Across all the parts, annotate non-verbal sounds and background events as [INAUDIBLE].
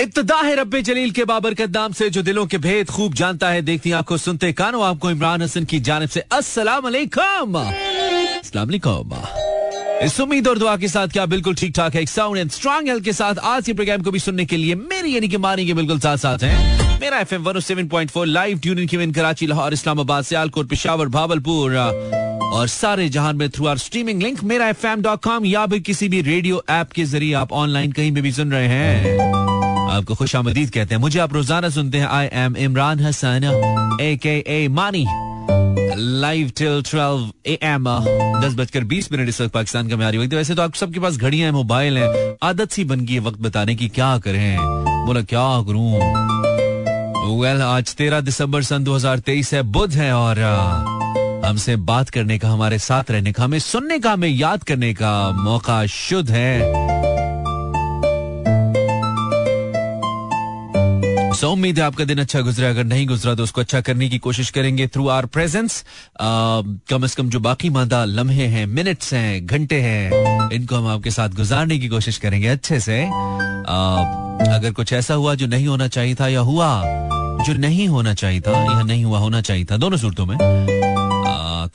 इब्तदा है रब्बे जलील के बाबरकत नाम से जो दिलों के भेद खूब जानता है। देखती आँखों सुनते कानो। आपको इमरान हसन की जानब से अस्सलाम वालेकुम अस्सलाम वालेकुम इस उम्मीद और दुआ के साथ क्या बिल्कुल ठीक ठाक है? एक साउंड एंड स्ट्रॉन्ग हेल्थ के साथ आज के प्रोग्राम को भी सुनने के लिए मेरी यानी कि मानी के बिल्कुल साथ साथ हैं। मेरा F M four live tune in Karachi Lahore Islamabad Sialkot Peshawar Bahawalpur और सारे जहान में थ्रू आर स्ट्रीमिंग लिंक मेरा एफ़ कॉम या भी किसी भी रेडियो ऐप के ज़रिए आप ऑनलाइन कहीं भी, भी सुन रहे हैं। आपको खुश आमदीद कहते हैं। मुझे आप रोज़ाना सुनते हैं। I am Imran Hasan A K A Mani live till twelve A M दस बजकर बीस मिनट इस वक्त पाकिस्तान का म्यारी वक्त वैसे तो आप सबके पास घड़ियाँ हैं, मोबाइल हैं। आदत सी बन गई है वक्त बताने की। क्या करें? बोला, क्या करूँ? वेल आज तेरह दिसंबर सन 2023 है, बुध है और हमसे बात करने का, हमारे साथ रहने का, हमें सुनने का, हमें याद करने का मौका शुद्ध है। सो उम्मीद है आपका दिन अच्छा गुजरा, अगर नहीं गुजरा तो उसको अच्छा करने की कोशिश करेंगे थ्रू आर प्रेजेंस कम से कम जो बाकी मादा लम्हे हैं मिनट्स हैं, घंटे हैं, इनको हम आपके साथ गुजारने की कोशिश करेंगे अच्छे से। अगर कुछ ऐसा हुआ जो नहीं होना चाहिए था या हुआ जो नहीं होना चाहिए था या नहीं हुआ होना चाहिए था, दोनों सूरतों में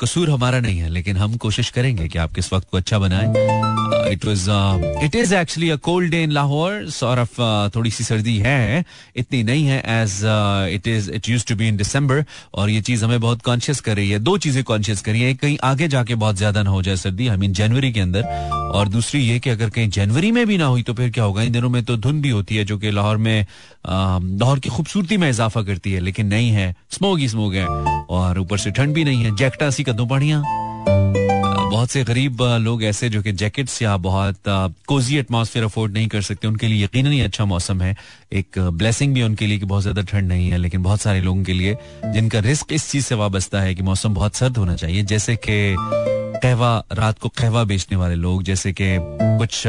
कसूर हमारा नहीं है, लेकिन हम कोशिश करेंगे कि आप किस वक्त को अच्छा बनाए। It was it is actually a cold day in Lahore sort of थोड़ी सी सर्दी है, इतनी नहीं है as it is it use to be in December और ये चीज़ हमें बहुत कॉन्शियस कर रही है। दो चीज़ें कॉन्शियस कर है। कहीं आगे जाके बहुत ज़्यादा ना हो जाए सर्दी आई मीन जनवरी के अंदर। और दूसरी ये कि अगर कहीं जनवरी में भी ना हुई तो फिर क्या होगा? इन दिनों में तो धुंध भी होती है, जो कि लाहौर में लाहौर की खूबसूरती में इजाफा करती है, लेकिन नहीं है। स्मोक ही स्मोक है। और ऊपर से ठंड भी नहीं है। जैकटा सी कदों बढ़िया बहुत से गरीब लोग ऐसे जो कि जैकेट्स या बहुत कोजी एटमॉस्फेयर अफोर्ड नहीं कर सकते, उनके लिए यकीन ही अच्छा मौसम है। एक ब्लेसिंग भी उनके लिए कि बहुत ज़्यादा ठंड नहीं है, लेकिन बहुत सारे लोगों के लिए जिनका रिस्क इस चीज़ से वाबस्ता है कि मौसम बहुत सर्द होना चाहिए। जैसे कि कहवा, रात को कहवा बेचने वाले लोग, जैसे कि कुछ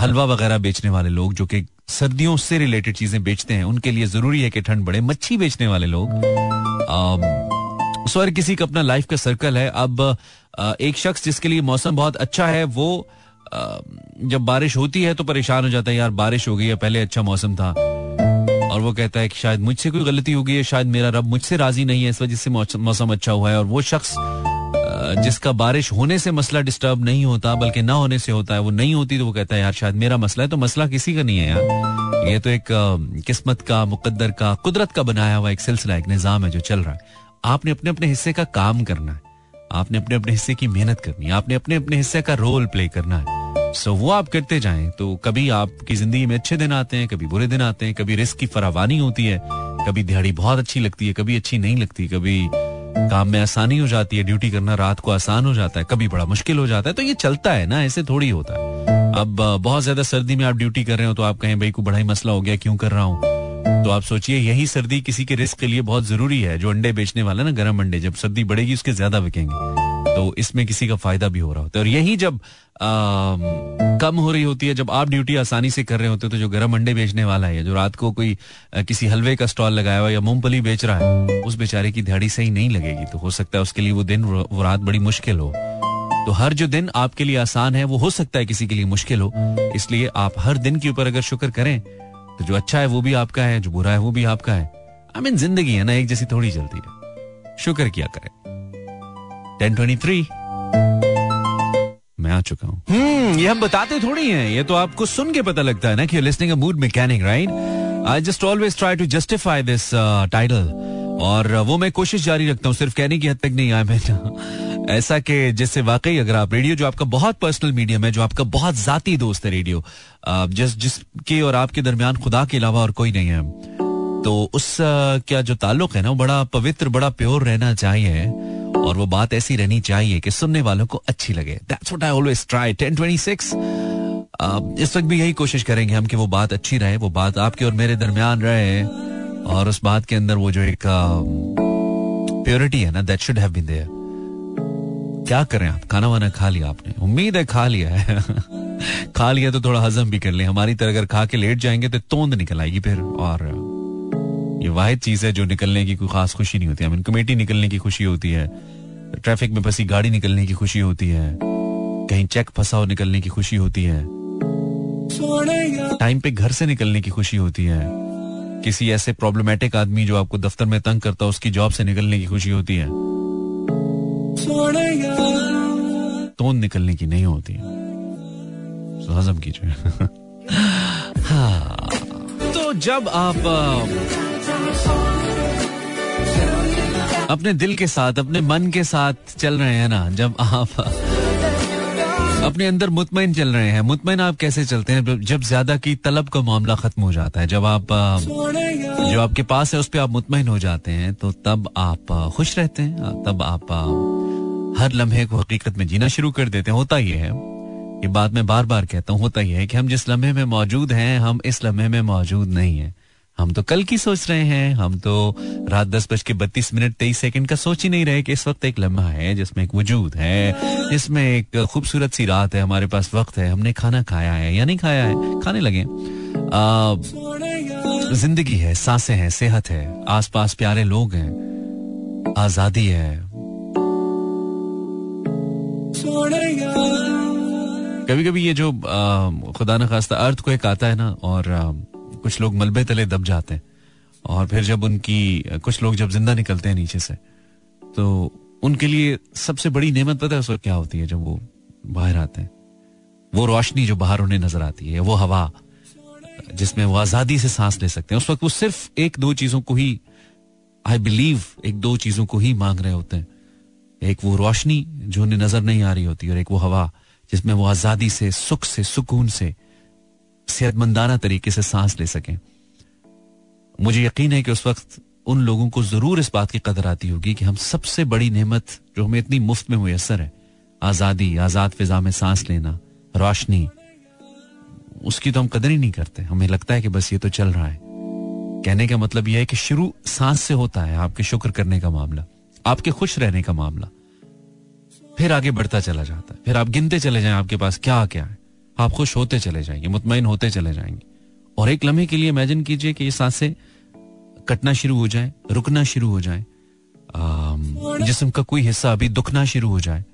हलवा वगैरह बेचने वाले लोग जो कि सर्दियों से रिलेटेड चीज़ें बेचते हैं, उनके लिए ज़रूरी है कि ठंड बढ़े। मच्छी बेचने वाले लोग सॉरी किसी का अपना लाइफ का सर्कल है। अब एक शख्स जिसके लिए मौसम बहुत अच्छा है, वो जब बारिश होती है तो परेशान हो जाता है, यार, बारिश हो गई है, पहले अच्छा मौसम था। और वो कहता है कि शायद मुझसे कोई गलती हो गई है शायद मेरा रब मुझसे राज़ी नहीं है, इस वजह से मौसम अच्छा हुआ है। और वो शख्स जिसका बारिश होने से मसला डिस्टर्ब नहीं होता, बल्कि ना होने से होता है, वो नहीं होती तो वो कहता है, यार, शायद मेरा मसला है तो मसला किसी का नहीं है यार। ये तो एक किस्मत का, मुकद्दर का, कुदरत का बनाया हुआ एक सिलसिला, एक निज़ाम है जो चल रहा है। आपने अपने अपने हिस्से का काम करना है। आपने अपने अपने हिस्से की मेहनत करनी है। आपने अपने अपने हिस्से का रोल प्ले करना है। सो वो आप करते जाएँ तो कभी आपकी ज़िंदगी में अच्छे दिन आते हैं, कभी बुरे दिन आते हैं, कभी रिस्क की फरावानी होती है, कभी दिहाड़ी बहुत अच्छी लगती है, कभी अच्छी नहीं लगती, कभी काम में आसानी हो जाती है ड्यूटी करना रात को आसान हो जाता है, कभी बड़ा मुश्किल हो जाता है तो ये चलता है ना, ऐसे थोड़ी होता है। अब, बहुत ज़्यादा सर्दी में आप ड्यूटी कर रहे हो तो आप कहें, भाई को बड़ा ही मसला हो गया, क्यों कर रहा हूँ? तो आप सोचिए यही सर्दी किसी के रिस्क के लिए बहुत ज़रूरी है। जो अंडे बेचने वाला ना गर्म अंडे जब सर्दी बढ़ेगी उसके ज़्यादा बिकेंगे। तो इसमें किसी का फ़ायदा भी हो रहा होता है। और यही जब आ, कम हो रही होती है जब आप ड्यूटी आसानी से कर रहे होते हो तो जो गर्म अंडे बेचने वाला है जो रात को कोई आ, किसी हलवे का स्टॉल लगाया हुआ या मूंगफली बेच रहा है उस बेचारे की दिहाड़ी सही नहीं लगेगी। तो हो सकता है उसके लिए वो दिन वो रात बड़ी मुश्किल हो। तो हर जो दिन आपके लिए आसान है वो हो सकता है किसी के लिए मुश्किल हो। इसलिए आप हर दिन के ऊपर अगर शुक्र करें तो जो अच्छा है वो भी आपका है, जो बुरा है वो भी आपका है। आई मीन ज़िंदगी है ना, एक जैसी थोड़ी चलती है शुक्र किया करें। टेन ट्वेंटी थ्री मैं आ चुका हूँ। हम्म ये हम बताते थोड़ी हैं। ये तो आपको सुन के पता लगता है ना कि listening mood mechanic right I just always try to justify this title और वो मैं कोशिश जारी रखता हूँ, सिर्फ़ कहने की हद तक नहीं आया मैं ऐसा कि जिससे वाकई अगर आप रेडियो, जो आपका बहुत पर्सनल मीडियम है, जो आपका बहुत जाती दोस्त है रेडियो जिस, जिसके और आपके दरमियान खुदा के अलावा और कोई नहीं है। तो उस क्या जो ताल्लुक है ना, वो बड़ा पवित्र, बड़ा प्योर रहना चाहिए और वो बात ऐसी रहनी चाहिए कि सुनने वालों को अच्छी लगे। That's what I always try 1026 इस वक्त भी यही कोशिश करेंगे हम कि वो बात अच्छी रहे, वो बात आपके और मेरे दरमियान रहे। और उस बात के अंदर वो जो एक प्योरिटी है ना that should have been there क्या करें आप? खाना वाना खा लिया आपने? उम्मीद है खा लिया है। [LAUGHS] खा लिया तो थोड़ा हजम भी कर ले। हमारी तरह अगर खा के लेट जाएँगे तो तोंद निकल आएगी फिर। और ये वाहिद चीज़ है जो निकलने की कोई खास खुशी नहीं होती। है कमेटी निकलने की खुशी होती है। ट्रैफ़िक में फंसी गाड़ी निकलने की खुशी होती है। कहीं चेक फंसा हो निकलने की खुशी होती है। टाइम पे घर से निकलने की खुशी होती है। किसी ऐसे प्रॉब्लमेटिक आदमी जो आपको दफ्तर में तंग करता है उसकी जॉब से निकलने की खुशी होती है। तो निकलने की नहीं होती है। तो हजम कीजिए। [LAUGHS] हाँ। तो जब आप अपने दिल के साथ अपने मन के साथ चल रहे हैं ना जब आप अपने अंदर मुतमिन चल रहे हैं। मुतमिन आप कैसे चलते हैं? जब ज़्यादा की तलब का मामला खत्म हो जाता है, जब आप जो आपके पास है, उस पर आप मुतमिन हो जाते हैं तो तब आप खुश रहते हैं तब आप हर लम्हे को हकीकत में जीना शुरू कर देते हैं। होता ही है, ये बात मैं बार बार कहता हूँ, होता ही है कि हम जिस लम्हे में मौजूद हैं, हम इस लम्हे में मौजूद नहीं है। हम तो कल की सोच रहे हैं, हम तो रात दस बज के बत्तीस मिनट तेईस सेकंड का सोच ही नहीं रहे कि इस वक्त एक लम्हा है, जिसमें एक वजूद है, जिसमें एक खूबसूरत सी रात है, हमारे पास वक्त है, हमने खाना खाया है या नहीं खाया है, खाने लगे। ज़िंदगी है, साँसें हैं, सेहत है, आसपास प्यारे लोग हैं, आज़ादी है। कभी कभी ये जो खुदा न खास्ता, अर्थ को एक आता है ना, और कुछ लोग मलबे तले दब जाते हैं और फिर जब उनकी, कुछ लोग जब ज़िंदा निकलते हैं नीचे से तो उनके लिए सबसे बड़ी नेमत पता है उस क्या होती है जब वो बाहर आते हैं? वो रोशनी जो बाहर उन्हें नज़र आती है, वो हवा, जिसमें वो आज़ादी से सांस ले सकते हैं। उस वक्त वो सिर्फ़ एक दो चीज़ों को ही आई बिलीव एक दो चीज़ों को ही मांग रहे होते हैं। एक वो रोशनी जो उन्हें नज़र नहीं आ रही होती और एक वो हवा, जिसमें वो आज़ादी से, सुख से, सुकून से सेहतमंदाना तरीके से सांस ले सकें। मुझे यकीन है कि उस वक्त उन लोगों को ज़रूर इस बात की कदर आती होगी कि हम सबसे बड़ी नेमत जो हमें इतनी मुफ़्त में मुयसर है, आज़ादी, आज़ाद फिजा में सांस लेना, रोशनी, उसकी तो हम कदर ही नहीं करते। हमें लगता है कि बस ये तो चल रहा है। कहने का मतलब यह है कि शुरू सांस से होता है आपके शुक्र करने का मामला, आपके खुश रहने का मामला। फिर आगे बढ़ता चला जाता है, फिर आप गिनते चले जाएँ आपके पास क्या क्या है। आप खुश होते चले जाएँगे मुतमिन होते चले जाएँगे। और एक लम्हे के लिए इमेजिन कीजिए कि ये साँसें कटना शुरू हो जाए, रुकना शुरू हो जाए जिसम का कोई हिस्सा अभी दुखना शुरू हो जाए,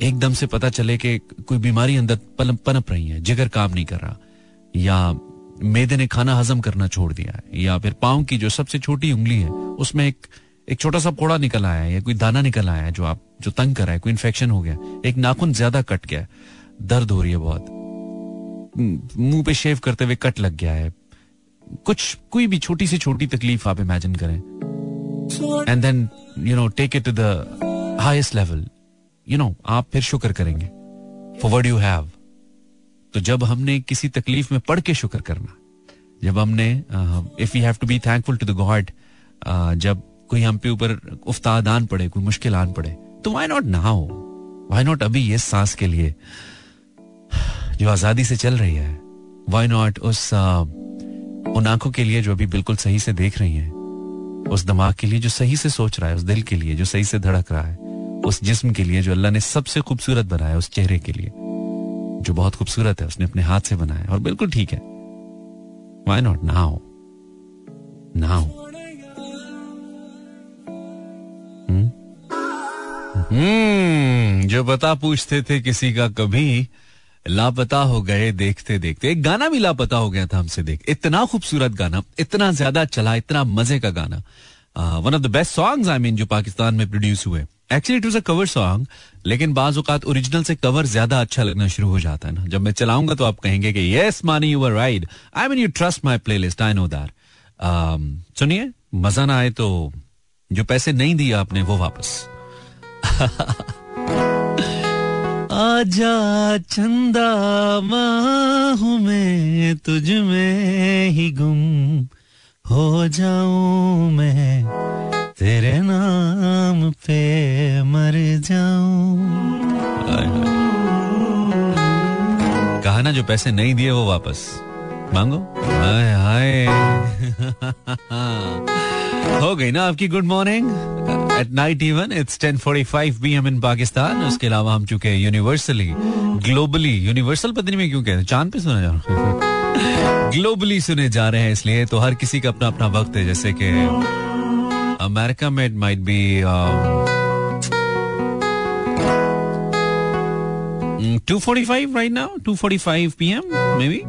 एकदम से पता चले कि कोई बीमारी अंदर पनप रही है, जिगर काम नहीं कर रहा, या मेदे ने खाना हजम करना छोड़ दिया है, या फिर पाँव की जो सबसे छोटी उंगली है, उसमें एक एक छोटा सा फोड़ा निकल आया है, या कोई दाना निकल आया है जो आप, जो तंग कर रहा है, कोई इन्फेक्शन हो गया, एक नाखून ज़्यादा कट गया दर्द हो रही है बहुत। मुँह पे शेव करते हुए कट लग गया है। कुछ, कोई भी छोटी सी छोटी तकलीफ़ आप इमेजिन करें। And then you know take it to the highest level you know आप फिर शुक्र करेंगे। फॉर वर्ड यू हैव तो जब हमने किसी तकलीफ़ में पढ़ के शुक्र करना, जब हमने if you have to be thankful to the god जब कोई हम पे ऊपर उफ्ताद आन पड़े, कोई मुश्किल आन पड़े तो why not now why not अभी ये सांस के लिए? जो आज़ादी से चल रही है वाई नॉट उस उन आँखों के लिए जो अभी बिल्कुल सही से देख रही हैं, उस दिमाग के लिए जो सही से सोच रहा है, उस दिल के लिए जो सही से धड़क रहा है, उस जिस्म के लिए जो अल्लाह ने सबसे खूबसूरत बनाया उस चेहरे के लिए, जो बहुत खूबसूरत है, उसने अपने हाथ से बनाया और बिल्कुल ठीक है। वाई नॉट नाउ नाउ जो बता पूछते थे किसी का कभी लापता हो गए देखते देखते, एक गाना भी लापता हो गया था हमसे देख। इतना खूबसूरत गाना, इतना ज़्यादा चला, इतना मज़े का गाना। One of the best songs I mean जो पाकिस्तान में प्रोड्यूस हुए। Actually it was a cover song लेकिन बाज औकात ओरिजिनल से कवर ज़्यादा अच्छा लगना शुरू हो जाता है ना। जब मैं चलाऊँगा तो आप कहेंगे कि yes Mani you are right I mean you trust my playlist I know that सुनिए, मज़ा ना आए तो जो पैसे नहीं दिए आपने, वो वापस। [LAUGHS] आजा चंदा हूँ मैं, तुझ में ही गुम हो जाऊँ मैं। तेरे नाम पे मर जाऊँ। कहा ना, जो पैसे नहीं दिए वो वापस। मांगो? हाय हाय। [LAUGHS] हो गई ना आपकी good morning. At night even it's ten forty five B M in Pakistan उसके अलावा हम चुके यूनिवर्सली ग्लोबली यूनिवर्सल पत्नी में क्यों कहते चाँद पे सुना जा रहा ग्लोबली सुने जा रहे हैं इसलिए तो हर किसी का अपना अपना वक्त है जैसे कि अमेरिका में it might be two forty five right now two forty five P M maybe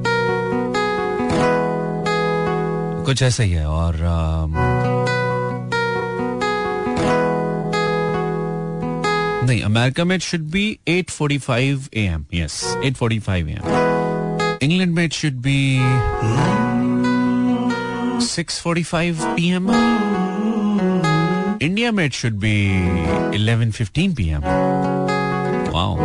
कुछ ऐसा ही है और um, नहीं अमेरिका में it should be 8:45 AM yes 8:45 AM England में it should be 6:45 PM India में it should be 11:15 PM wow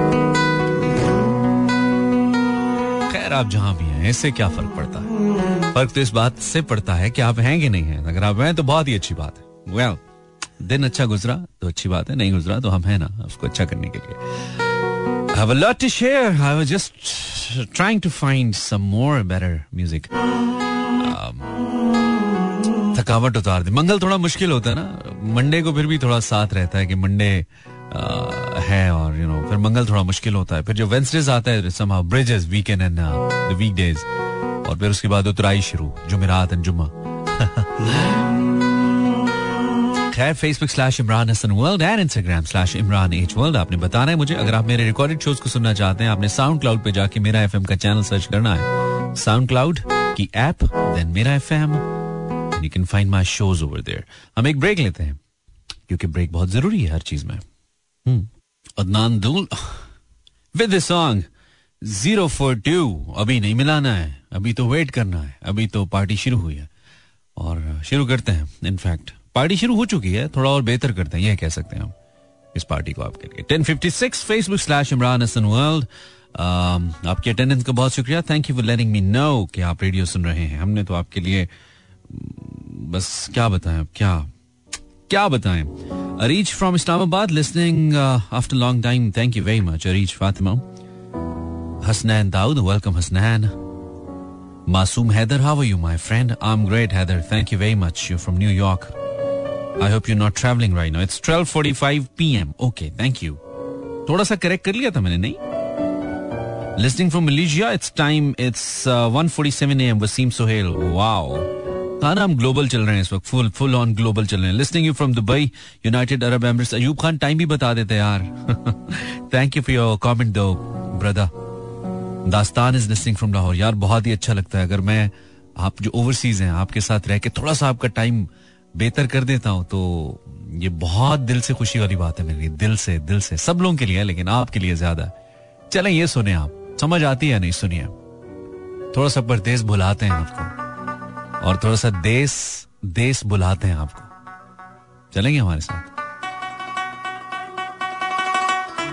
खैर आप जहाँ भी हैं इससे क्या फ़र्क पड़ता है? फ़र्क तो इस बात से पड़ता है कि आप हैं कि नहीं हैं। अगर आप हैं तो बहुत ही अच्छी बात है। वेल well, दिन अच्छा गुजरा तो अच्छी बात है नहीं गुजरा तो हम है ना उसको अच्छा करने के लिए। Have a lot to share. I was just trying to find some more better music. Um, थकावट उतार दी। मंगल थोड़ा मुश्किल होता है ना। मंडे को फिर भी थोड़ा साथ रहता है कि मंडे है और यू you नो know, फिर मंगल थोड़ा मुश्किल होता है। फिर जो वेंसडेज आता है somehow bridges weekend and the weekdays और फिर उसके बाद उतराई शुरू जुमेरात एंड जुम्मा। [LAUGHS] खैर Facebook slash Imran Hasan world and Instagram slash Imran H world आपने बताना है मुझे, अगर आप मेरे रिकॉर्डेड शोज़ को सुनना चाहते हैं, आपने साउंड क्लाउड पे जाके मेरा एफ़ का चैनल सर्च करना है। साउंड क्लाउड की ऐप देन मेरा F M you can find my shows over there हम एक ब्रेक लेते हैं, क्योंकि ब्रेक बहुत ज़रूरी है हर चीज़ में। Adnan Dool with song zero four two अभी नहीं मिलाना है, अभी तो वेट करना है, अभी तो पार्टी शुरू हुई है। और, शुरू करते हैं इनफैक्ट पार्टी शुरू हो चुकी है, थोड़ा और बेहतर करते हैं, यह कह सकते हैं हम इस पार्टी को आपके लिए। Ten fifty six Facebook slash Imran Hasan world आपकी अटेंडेंस का बहुत शुक्रिया। Thank you for letting me know कि आप रेडियो सुन रहे हैं। हमने तो आपके लिए, बस क्या बताएँ क्या क्या बताएँ। Areej from Islamabad listening after long time thank you very much Areej Fatima Hasnain Dawood welcome Hasnain Masoom Haider how you my friend I am great Haider thank you very much you from New York I hope you not travelling right now it's 12:45 PM okay thank you थोड़ा सा correct कर लिया था मैंने, नहीं? Listening from Malaysia it's time it's 1:47 AM Waseem Sohail wow खाना हम global चल रहे हैं इस वक्त फुल फुल ऑन ग्लोबल चल रहे हैं listening you from Dubai United Arab Emirates Ayub Khan time भी बता देते यार thank you for your comment दो brother Dastan is listening from Lahore यार बहुत ही अच्छा लगता है अगर मैं आप जो ओवरसीज हैं आपके साथ रह के थोड़ा सा आपका टाइम बेहतर कर देता हूँ तो ये बहुत दिल से खुशी वाली बात है मेरे लिए। दिल से दिल से। सब लोगों के लिए लेकिन आपके लिए ज़्यादा। चलें, ये सुने आप। समझ आती है नहीं, सुनिए। थोड़ा सा परदेश बुलाते हैं आपको। और थोड़ा सा देश देश बुलाते हैं आपको। चलेंगे हमारे साथ।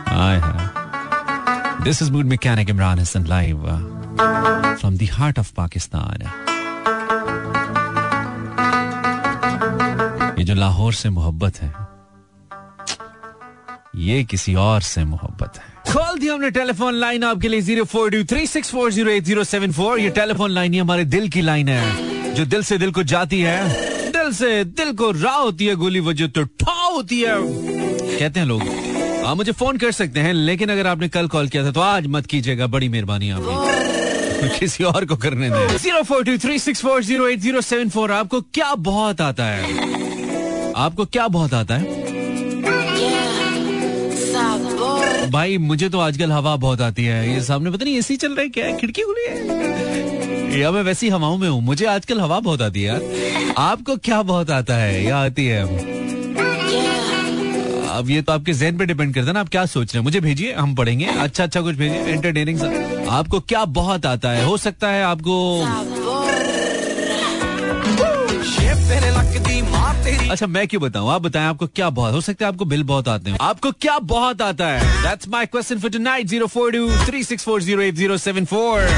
Hi hi. This is mood mechanic Imran Hasan live from the heart of Pakistan जो लाहौर से मोहब्बत है ये किसी और से मोहब्बत है। खोल दिया हमने टेलीफोन लाइन आपके लिए zero four two three six four zero eight zero seven four. ये टेलीफोन लाइन ही हमारे दिल की लाइन है जो दिल से दिल को जाती है। दिल से दिल को राह होती है गोली वजह तो ठा होती है। कहते हैं लोग आप मुझे फ़ोन कर सकते हैं लेकिन अगर आपने कल कॉल किया था तो आज मत कीजिएगा बड़ी मेहरबानी आपकी। [LAUGHS] किसी और को करने दें। Zero four two three six four zero eight zero seven four आपको क्या बहुत आता है? आपको क्या बहुत आता है? भाई, मुझे तो आजकल हवा बहुत आती है। ये सामने पता नहीं एसी चल रहा है क्या? खिड़की खुली है? या मैं वैसी हवाओं में हूँ। मुझे आजकल हवा बहुत आती है यार। आपको क्या बहुत आता है? या आती है। अब ये तो आपके जहन पे डिपेंड करता है ना, आप क्या सोच रहे हैं? मुझे भेजिए, हम पढ़ेंगे। अच्छा अच्छा कुछ भेजिए। एंटरटेनिंग सा। आपको क्या बहुत आता है? हो सकता है आपको अच्छा मैं क्यों बताऊँ? आप बताएँ आपको क्या बहुत हो सकता है आपको बिल बहुत आते हैं। आपको क्या बहुत आता है? That's my question for tonight 04236408074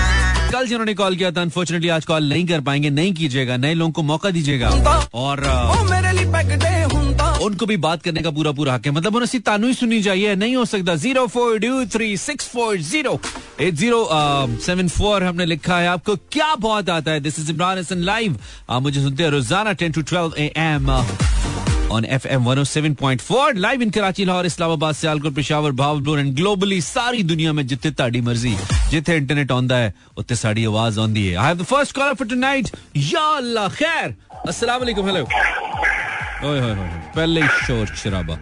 कल जिन्होंने कॉल किया था अनफॉर्चुनेटली आज कॉल नहीं कर पाएँगे नहीं कीजिएगा नए लोगों को मौका दीजिएगा। और उनको भी बात करने का पूरा पूरा हक है। मतलब उन्हें तानू ही सुननी चाहिए, नहीं हो सकता। Zero four two three six four zero. Eight zero seven four हमने लिखा है। आपको क्या बहुत आता है? This is Imran Hasan live आप मुझे सुनते हैं रोज़ाना ten to twelve A M on FM 107.4 live in Karachi Lahore Islamabad Sialkot Peshawar Bahawalpur and globally सारी दुनिया में जितने ताड़ी मर्ज़ी जिथे इंटरनेट आंदा है उत्ते साड़ी आवाज़ आंदी है। I have the first caller for tonight या अल्लाह, खैर। अस्सलाम वालेकुम हेलो ओए होए होए पहले ही शोर शराबा।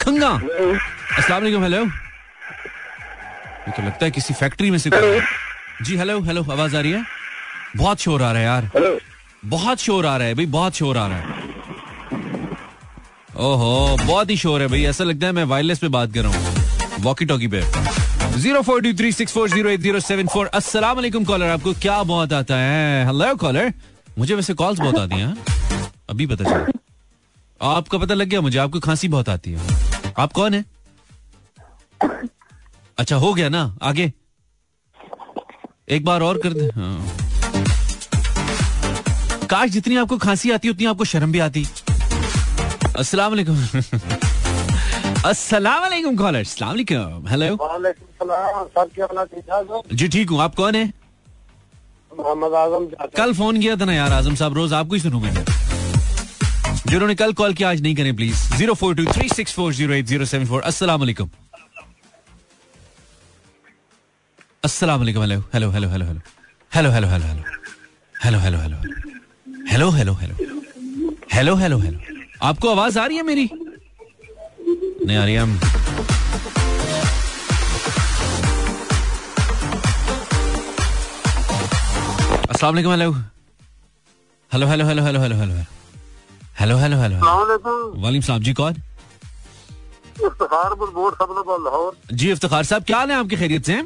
खंगा अस्सलाम वालेकुम हेलो ये तो लगता है किसी फैक्ट्री में से जी हेलो हेलो आवाज़ आ रही है? बहुत शोर आ रहा है यार। हेलो बहुत शोर आ रहा है भाई बहुत शोर आ रहा है। ओहो बहुत ही शोर है भाई ऐसा लगता है मैं वायरलेस पे बात कर रहा हूँ। वॉकी टॉकी पे। Zero four two three six four zero eight zero seven four अस्सलाम वालेकुम कॉलर आपको क्या बहुत आता है? हेलो कॉलर मुझे वैसे कॉल्स बहुत आती हैं हाँ? अभी पता चला। आपका पता लग गया मुझे आपको खांसी बहुत आती है। आप कौन है? अच्छा हो गया ना आगे। एक बार और कर दे। हाँ। काश जितनी आपको खांसी आती उतनी आपको शर्म भी आती। अस्सलाम वालेकुम अस्सलाम वालेकुम कॉलर अस्सलाम वालेकुम हेलो वालेकुम सलाम जी ठीक हूँ। आप कौन है? मोहम्मद आज़म कल फ़ोन किया था ना यार आज़म साहब रोज आपको ही सुनू मैंने जिन्होंने कल कॉल किया, आज नहीं करें please zero four two three six four zero eight zero seven four अस्सलाम वालेकुम अस्सलाम hello hello hello hello hello hello hello hello hello hello hello hello hello hello hello hello hello hello आपको आवाज़ आ रही है मेरी? नहीं आ रही हम अस्सलाम hello hello hello hello hello hello hello hello hello hello वालेकुम सलाम जी कौन? लाहौर। जी इफ्तार साहब क्या हाल है आपकी खैरियत से?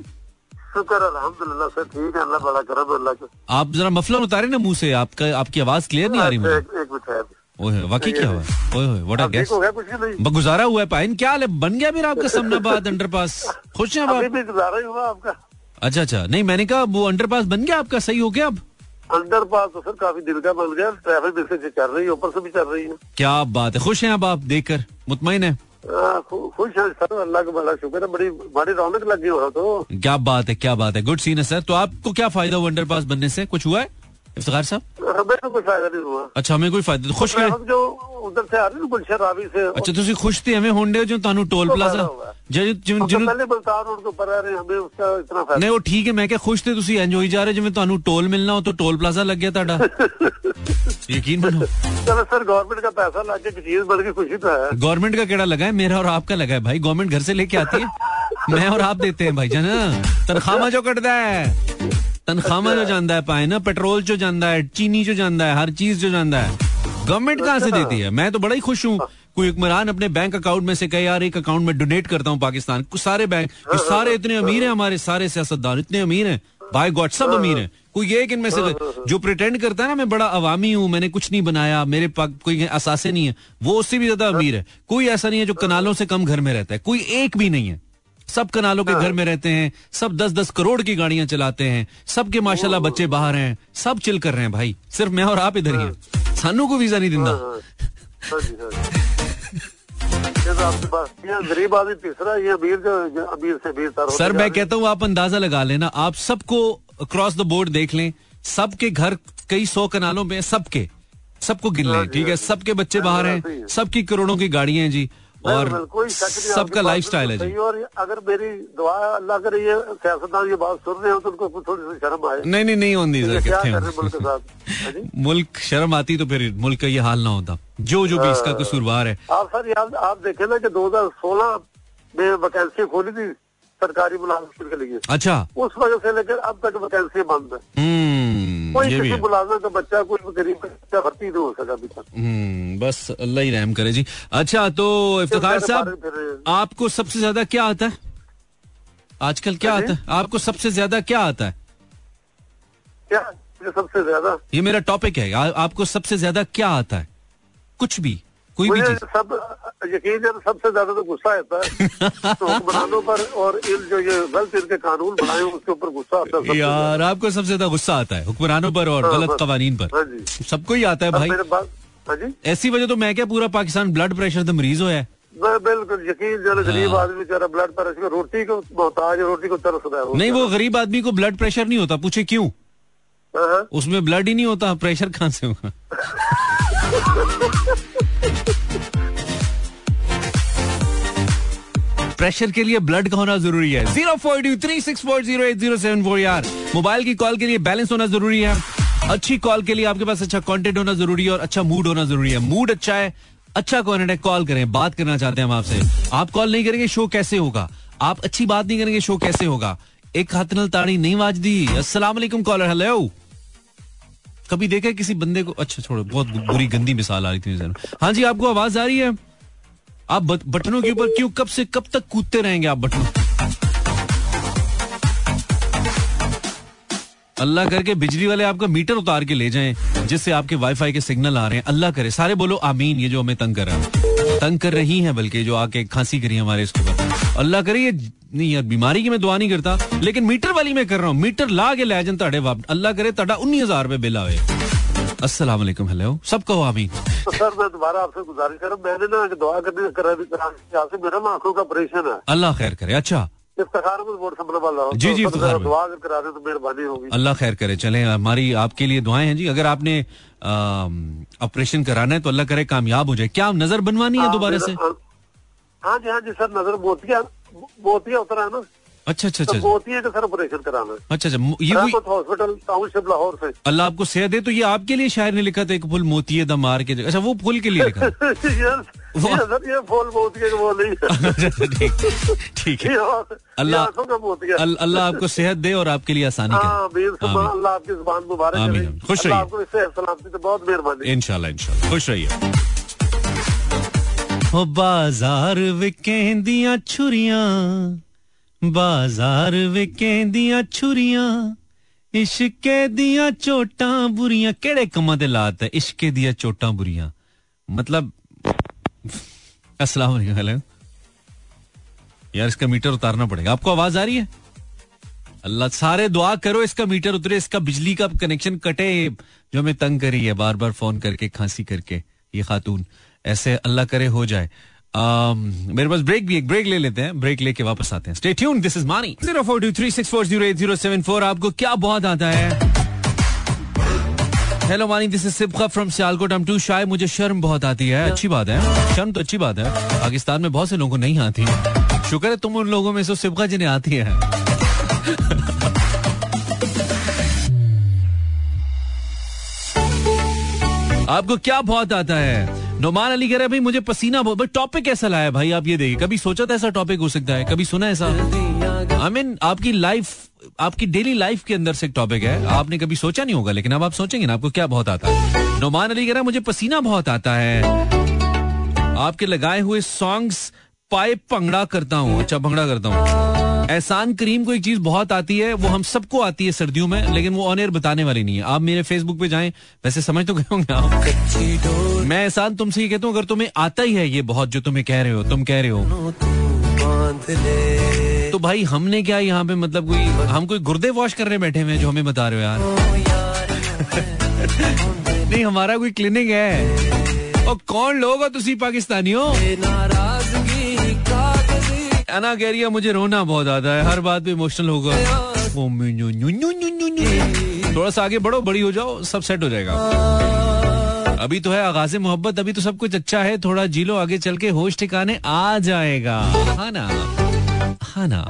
शुक्र अल्हम्दुलिल्लाह सर ठीक है अल्लाह बड़ा करम अल्लाह आप जरा मफलर उतारे ना मुँह से आपका आपकी आवाज़ क्लियर नहीं आ रही मुझे। एक एक मिनट ओए वाकई क्या हुआ? ओए ओए व्हाट आई गेस गुजारा हुआ है पाइन क्या हाल है? बन गया मेरा आपका समनाबाद [LAUGHS] अंडरपास खुश हैं आप? भी गुजारा ही हुआ आपका। अच्छा अच्छा नहीं मैंने कहा वो अंडरपास बन गया आपका सही हो गया अब? अंडर पास तो सर काफ़ी दिल का बन गया ट्रैफ़िक दिल से चल रही है ऊपर से भी चल रही है। क्या बात है। खुश हैं अब आप देख कर मुतमिन है हाँ, खुश है सर अल्लाह का बड़ा शुक्र है। बड़ी बड़ी रौनक लगी हो तो। क्या बात है क्या बात है। गुड सीन है सर तो आपको क्या फ़ायदा हुआ अंडर पास बनने से? कुछ हुआ है? इफ्तार साहब हमें तो कुछ फायदा नहीं हुआ अच्छा हमें ਕੋਈ ਫਾਇਦਾ ਖੁਸ਼ ਕਿਵੇਂ ट्रैफिक जो उधर से आ रही है गुलशन रावी से ਅੱਛਾ ਤੁਸੀਂ ਖੁਸ਼ ਤੇ ਐਵੇਂ ਹੋਣਦੇ ਹੋ ਜੋ ਤੁਹਾਨੂੰ ਟੋਲ ਉਹ ਪਲਾਜ਼ਾ ਫਾਇਦਾ ਹੋਇਆ। ਜਿਹਨੂੰ हम ਜਿਹਨੂੰ तो ਜਿਹਨੂੰ- पहले मुल्तान रोड के ऊपर आ रहे हैं हमें उसका इतना फायदा ਨਹੀਂ ਉਹ ਠੀਕ ਹੈ ਮੈਂ ਕਿਹਾ ਖੁਸ਼ ਤੇ ਤੁਸੀਂ ਇੰਜ ਹੋਈ ਜਾ ਰਹੇ ਜਿਵੇਂ ਤੁਹਾਨੂੰ ਟੋਲ ਮਿਲਣਾ ਹੋ ਤਾਂ ਟੋਲ ਪਲਾਜ਼ਾ ਲੱਗ ਗਿਆ ਤੁਹਾਡਾ ਯਕੀਨ ਮੰਨੋ चलो सर गवर्नमेंट का पैसा ला के चीज बढ़ के खुशी तो है गवर्नमेंट का केड़ा लगा है मेरा और आपका लगा है भाई गवर्नमेंट घर से लेके आती है [LAUGHS] मैं और आप देते हैं भाई जाना तनख्वाह जो कटता है तनख्वाह जो जाता है पाए ना पेट्रोल जो जाता है चीनी जो जाता है हर चीज़ जो जाता है गवर्नमेंट कहाँ से देती है? मैं तो बड़ा ही खुश हूँ। कोई हुक्मरान अपने बैंक अकाउंट में से कहे यार एक अकाउंट में डोनेट करता हूँ पाकिस्तान। सारे बैंक ये सारे इतने अमीर हैं हमारे सारे सियासतदान इतने अमीर हैं। बाय गॉड सब अमीर हैं। कोई एक इनमें से जो प्रिटेंड करता है ना मैं बड़ा अवामी हूँ मैंने कुछ नहीं बनाया मेरे पास कोई असासे नहीं है। वो उससे भी ज़्यादा अमीर है। कोई ऐसा नहीं है जो कनालों से कम घर में रहता है। कोई एक भी नहीं है। सब कनालों के घर में रहते हैं सब दस दस करोड़ की गाड़ियाँ चलाते हैं सबके माशाल्लाह बच्चे बाहर हैं सब चिल कर रहे हैं भाई सिर्फ़ मैं और आप इधर ही हैं। सानू को वीज़ा नहीं दिंदा। हाँ हाँ। सर मैं कहता हूँ आप अंदाज़ा लगा लेना आप सबको क्रॉस द बोर्ड देख लें सबके घर कई सौ कनालों में सबके सबको गिन लें ठीक है? सबके बच्चे बाहर हैं। सबकी करोड़ों की गाड़ियाँ हैं जी। और सबका लाइफ स्टाइल है जी। और अगर मेरी दुआ अल्लाह करे ये सियासतदान ये बात सुन रहे हो तो उनको थोड़ी सी शर्म आए। नहीं नहीं नहीं होती सर रहे हैं मुल्क शर्म आती तो फिर मुल्क का ये हाल ना होता। जो जो भी इसका कसूरवार है। आप सर याद आप देखे ना कि 2016 में वैकेंसी खोली थी सरकारी मुलाजमत के लिए। अच्छा। उस वजह से लेकर अब तक वैकेंसी बंद है। हम्म। कोई किसी मुलाजम का बच्चा कोई गरीब का बच्चा भर्ती नहीं हो सका अभी तक। हम्म बस अल्लाह ही रहम करे जी। अच्छा तो इफ्तार साहब आपको सबसे ज़्यादा क्या आता है? आजकल क्या हाँ आता है? आपको सबसे ज़्यादा क्या आता है? क्या? ये सबसे ज़्यादा? ये मेरा टॉपिक है। आ, आपको सबसे ज़्यादा क्या आता है? कुछ भी। कोई भी चीज़। सब यकीन है सबसे ज़्यादा तो गुस्सा आता है [LAUGHS] तो हुक्मरानों पर और इन जो ये गलत इनके कानून बनाए उसके ऊपर गुस्सा आता है यार आपको सबसे ज़्यादा गुस्सा आता है हुक्मरानों पर और हाँ, गलत कवानीन हाँ पर सबको ही आता है भाई। हाँ ऐसी वजह तो मैं क्या पूरा पाकिस्तान ब्लड प्रेशर तो मरीज़ होया है? बिल्कुल यकीन जो गरीब हाँ। आदमी बेचारा ब्लड प्रेशर रोटी को मोहताज रोटी को तरस रहा है नहीं वो गरीब आदमी को ब्लड प्रेशर नहीं होता पूछे क्यों? हाँ, हाँ। उसमें ब्लड ही नहीं होता प्रेशर कहाँ से होगा? [LAUGHS] प्रेशर के लिए ब्लड का होना ज़रूरी है। Zero four two three six four zero eight zero seven four यार। मोबाइल की कॉल के लिए बैलेंस होना ज़रूरी है। अच्छी कॉल के लिए आपके पास अच्छा कंटेंट होना ज़रूरी है और अच्छा मूड होना ज़रूरी है। मूड अच्छा है अच्छा कंटेंट है, कॉल करें, बात करना चाहते हैं हम आपसे। आप कॉल नहीं करेंगे, शो कैसे होगा? आप अच्छी बात नहीं करेंगे, शो कैसे होगा? एक हाथ नल ताड़ी नहीं वाज दी वालेकुम कॉलर हेलो कभी देखा किसी बंदे को? अच्छा छोड़ो, बहुत बुरी गंदी मिसाल आ रही थी। हाँ जी, आपको आवाज़ आ रही है? आप बटनों के ऊपर क्यों, कब से कब तक कूदते रहेंगे आप बटनों? अल्लाह करके बिजली वाले आपका मीटर उतार के ले जाएँ, जिससे आपके वाईफाई के सिग्नल आ रहे हैं। अल्लाह करे। सारे बोलो, आमीन, ये जो हमें तंग कर रहा है। तंग कर रही हैं बल्कि जो आके खांसी करी हमारे इसके ऊपर। अल्लाह करे, ये नहीं, यार, बीमारी की मैं दुआ नहीं करता, लेकिन मीटर वाली मैं कर रहा हूँ। मीटर ला के ले वाप अल्लाह करे, ताड़ा उन्नीस हज़ार रुपए बिल आवे। अस्सलाम वालेकुम हेलो सब कहो आमीन। तो सर मैं दोबारा आपसे गुजारिश कर रहा हूँ। मैंने ना दुआ करने करा कराने से मेरा ना आँखों का ऑपरेशन है। अल्लाह खैर करे अच्छा। जी, जी, तो। दुआ करा दे तो मेहरबानी होगी। अल्लाह खैर करे चले हमारी आपके लिए दुआएँ हैं जी। अगर आपने ऑपरेशन कराना है तो अल्लाह करे कामयाब हो जाए। क्या नज़र बनवानी है हाँ, दोबारा से? हाँ जी हाँ जी सर नज़र मोतिया मोतिया उतरा है ना। अच्छा अच्छा तो अच्छा मोतिया का सर ऑपरेशन कराना है। अच्छा अच्छा ये हॉस्पिटल टाउनशिप लाहौर से। अल्लाह आपको सेहत दे तो ये आपके लिए शायर ने लिखा था एक फुल मोती दम मार के अच्छा वो फुल के लिए लिखा [LAUGHS] है [LAUGHS] अच्छा, अच्छा, ठीक है। अल्लाह अल्लाह आपको सेहत दे और आपके लिए आसानी हाँ। अल्लाह आपकी ज़ुबान मुबारक खुश रहिए। आपको बहुत मेहरबानी। इंशाल्लाह इंशाल्लाह। खुश रहिए। हो बाज़ार विकेंदियाँ छुरियाँ। बाज़ार विकेंदियाँ छुरियाँ, इश्के दियाँ चोटां बुरियाँ। केड़े कमां दे लात है इश्के दियाँ चोटां बुरियाँ? मतलब अस्सलाम वालेकुम यार, इसका मीटर उतारना पड़ेगा। आपको आवाज़ आ रही है? अल्लाह, सारे दुआ करो, इसका मीटर उतरे, इसका बिजली का कनेक्शन कटे। जो हमें तंग करी है बार बार फ़ोन करके, खांसी करके, ये खातून। ऐसे अल्लाह करे, हो जाए। मेरे पास ब्रेक भी एक ब्रेक ले लेते हैं ब्रेक लेके वापस आते हैं। Stay tune this is Mani zero four two three six four zero eight zero seven four आपको क्या बहुत आता है? Hello Mani this is Sibka from Sialkot हम टू शाय मुझे शर्म बहुत आती है। अच्छी बात है शर्म तो अच्छी बात है। पाकिस्तान में बहुत से लोगों को नहीं आती। है शुक्र है तुम उन लोगों में से सिबका जिन्हें आती है। आपको क्या बहुत आता है? नोमान अली कह रहे भाई, मुझे पसीना बहुत टॉपिक कैसा लाया भाई, आप ये देखिए। कभी सोचा था ऐसा टॉपिक हो सकता है? कभी सुना ऐसा? आई मीन आपकी लाइफ आपकी डेली लाइफ के अंदर से एक टॉपिक है। आपने कभी सोचा नहीं होगा, लेकिन अब आप सोचेंगे ना, आपको क्या बहुत आता है? नोमान अली कह रहा है, मुझे पसीना बहुत आता है। आपके लगाए हुए सॉन्ग्स पाए भंगड़ा करता हूँ अच्छा भंगड़ा करता हूँ। एहसान करीम को एक चीज़ बहुत आती है, वो हम सबको आती है सर्दियों में, लेकिन वो ऑन एयर बताने वाली नहीं है। आप मेरे फेसबुक पे जाएँ, वैसे समझ तो गए होंगे आप। मैं एहसान तुमसे ये कहता हूँ, अगर तुम्हें आता ही है ये बहुत जो तुम्हें कह रहे हो, तुम कह रहे हो। तो भाई हमने क्या यहाँ पे मतलब कोई, हम कोई गुर्दे वॉश करने बैठे हुए जो हमें बता रहे हो यार? [LAUGHS] नहीं, हमारा कोई क्लिनिक है। और कौन लोग हो तुसी पाकिस्तानियों? अना कह रही है, मुझे रोना बहुत आता है, हर बात पे इमोशनल होगा। थोड़ा सा आगे बढ़ो, बड़ी हो जाओ, सब सेट हो जाएगा। अभी तो है आगाज़ मोहब्बत, अभी तो सब कुछ अच्छा है, थोड़ा जी लो, आगे चल के होश ठिकाने आ जाएगा। हाँ ना? हाँ ना?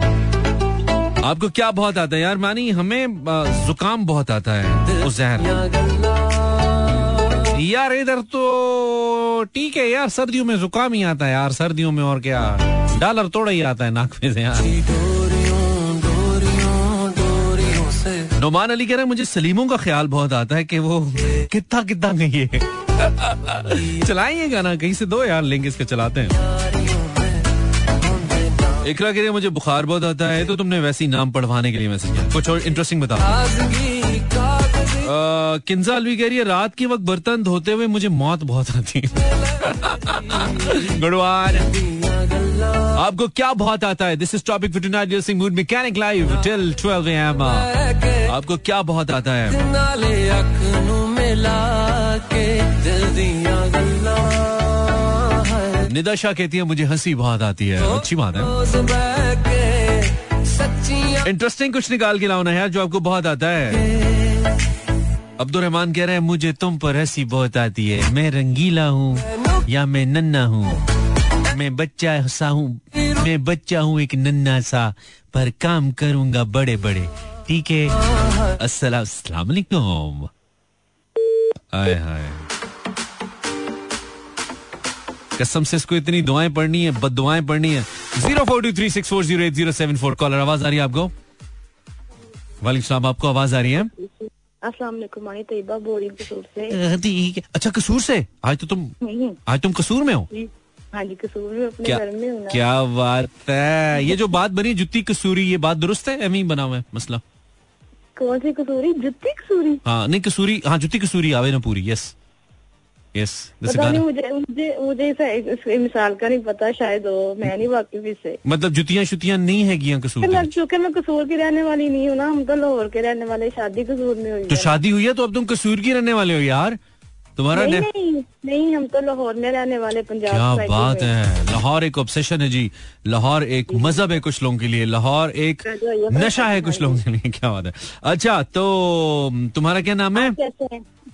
आपको क्या बहुत आता है? यार, मानी, हमें जुकाम बहुत आता है, उस जहर। यार इधर तो ठीक है यार, सर्दियों में जुकाम ही आता है यार, सर्दियों में और क्या। डॉलर तोड़ा ही आता है नाक में से यार। नोमान अली कह रहे हैं, मुझे सलीमों का ख्याल बहुत आता है कि वो कितना कितना गई है। चलाइए गाना, कहीं से दो यार लिंक इसके, चलाते हैं। इकरा रही है मुझे बुखार बहुत आता है तो तुमने वैसे ही नाम पढ़वाने के लिए मैसेज किया। कुछ और इंटरेस्टिंग बताओ। किंजा अलवी कह रही है रात के वक्त बर्तन धोते हुए मुझे मौत बहुत आती है। [LAUGHS] गुडवार आपको क्या बहुत आता है? This is topic for tonight Singh mood mechanic live till 12 AM आपको क्या बहुत आता है? निदाशा कहती है मुझे हँसी बहुत आती है। अच्छी बात है। इंटरेस्टिंग कुछ निकाल के लाओ ना यार जो आपको बहुत आता है। अब्दुल रहमान कह रहे हैं, मुझे तुम पर हँसी बहुत आती है। मैं रंगीला हूँ या मैं नन्ना हूँ? मैं बच्चा सा हूँ, मैं बच्चा हूँ एक नन्ना सा। पर काम करूँगा बड़े बड़े। ठीक है? अस्सलाम वालेकुम। हाय हाय कसम से इसको इतनी दुआएँ पढ़नी है बद दुआएँ पढ़नी है। Zero four two three six four zero eight zero seven four, caller, आवाज़ आ रही है आपको? सलाम, आपको आवाज़ आ रही है? अस्सलाम वालेकुम मानी तैयबा बोल कसूर से। ठीक है। अच्छा कसूर से? आज तो तुम आज तुम कसूर में हो? हाँ जी कसूर में अपने क्या घर में हूँ क्या बात है। ये जो बात बनी जुत्ती कसूरी ये बात दुरुस्त है? एम बना हुआ है मसला। कौन सी कसूरी? जुत्ती कसूरी? हाँ नहीं कसूरी हाँ जुत्ती कसूरी आवे ना पूरी यस यस पता नहीं मुझे मुझे मुझे इस, मिसाल का नहीं पता शायद हो मैं नहीं वाकिफ इससे मतलब जुतियाँ शुतियाँ नहीं है कसूर चूँकि मैं कसूर की रहने वाली नहीं हूँ ना हम तो लाहौर के रहने वाले शादी कसूर में हुई तो शादी हुई है तो अब तुम कसूर की रहने वाले हो यार। तुम्हारा नहीं नहीं नहीं हम तो लाहौर में रहने वाले पंजाब क्या बात है। लाहौर एक ऑब्सेशन है जी। लाहौर एक मज़हब है कुछ लोगों के लिए। लाहौर एक बात नशा है कुछ लोगों के लिए। [LAUGHS] क्या बात है। अच्छा तो तुम्हारा क्या नाम हैं?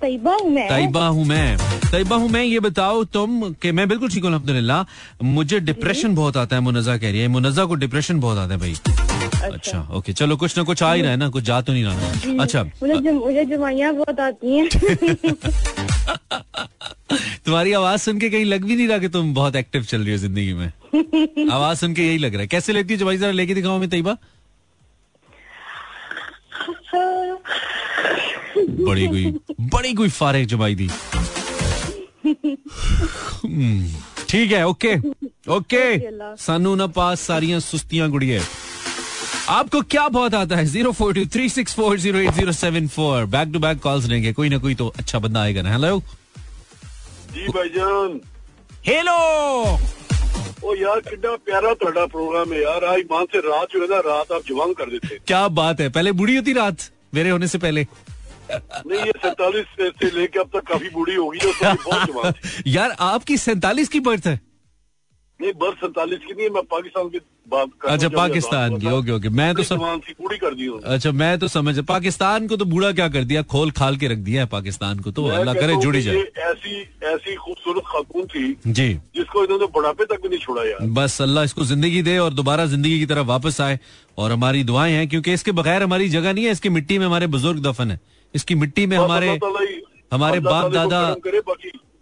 तैयबा हूँ मैं। तैयबा हूँ मैं। तैयबा हूँ मैं ये बताओ तुम कि मैं बिल्कुल ठीक हूँ अलहमदुलिल्लाह। मुझे डिप्रेशन बहुत आता है मुनजा कह रही है। मुनजा को डिप्रेशन बहुत आता है भाई। अच्छा। ओके चलो कुछ ना कुछ आ ही रहा है ना कुछ जा तो नहीं रहा अच्छा मुझे जम, मुझे जमाइयाँ बहुत आती हैं। [LAUGHS] तुम्हारी आवाज़ सुन के कहीं लग भी नहीं रहा कि तुम बहुत एक्टिव चल रही हो ज़िंदगी में। आवाज़ सुन के यही लग रहा है। कैसे लगती है जब जरा लेके दिखाओ मैं तैयबा। बड़ी कोई बड़ी कोई फारे जमाई दी हम्म, ठीक है ओके ओके सानू ना पास सारियां सुस्तियां गुड़िए आपको क्या बहुत आता है zero four two three six four zero eight zero seven four back to back calls लेंगे कोई ना कोई तो अच्छा बंदा आएगा ना हेलो जी भाईजान हेलो ओ यार कितना प्यारा ਤੁਹਾਡਾ प्रोग्राम है यार आज मान से रात जो है ना रात आप जवान कर देते क्या बात है पहले बूढ़ी होती रात मेरे होने से पहले नहीं ये सैतालीस से, लेके अब तक काफ़ी बूढ़ी होगी। [LAUGHS] यार आपकी सैतालीस की बर्थ है नहीं सैतालीस की नहीं मैं पाकिस्तान की बात कर अच्छा पाकिस्तान की ओके ओके मैं तो बूढ़ी कर दी अच्छा मैं तो समझ पाकिस्तान को तो बूढ़ा क्या कर दिया खोल खाल के रख दिया है पाकिस्तान को तो अल्लाह करे जुड़ी जाए। ऐसी ऐसी खूबसूरत खातून थी जी। जिसको इन्होंने बुढ़ापे तक भी नहीं छोड़ा यार। बस अल्लाह इसको ज़िंदगी दे और दोबारा ज़िंदगी की तरफ़ वापस आए और हमारी दुआएँ हैं क्योंकि इसके बगैर हमारी जगह नहीं है इसकी मिट्टी में हमारे बुज़ुर्ग दफन है। इसकी मिट्टी में हमारे हमारे बाप दादा-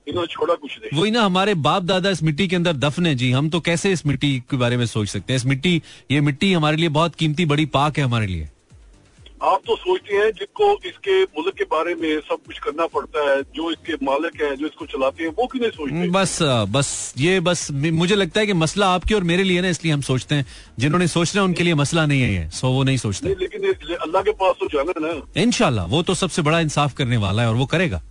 इन्होंने छोड़ा कुछ नहीं। वही ना हमारे बाप दादा इस मिट्टी के अंदर दफन है। जी हम तो कैसे इस मिट्टी के बारे में सोच सकते हैं? इस मिट्टी ये मिट्टी हमारे लिए बहुत कीमती बड़ी पाक है हमारे लिए। आप तो सोचते हैं जिनको इसके मुल्क के बारे में सब कुछ करना पड़ता है जो इसके मालिक हैं जो इसको चलाते हैं वो क्यों नहीं सोचते? बस बस ये बस मुझे लगता है कि मसला आपके और मेरे लिए ना इसलिए हम सोचते हैं। जिन्होंने सोचना है उनके लिए मसला नहीं है सो वो नहीं सोचते। नहीं लेकिन अल्लाह के पास तो जाना है ना। इनशाला वो तो सबसे बड़ा इंसाफ करने वाला है और वो करेगा।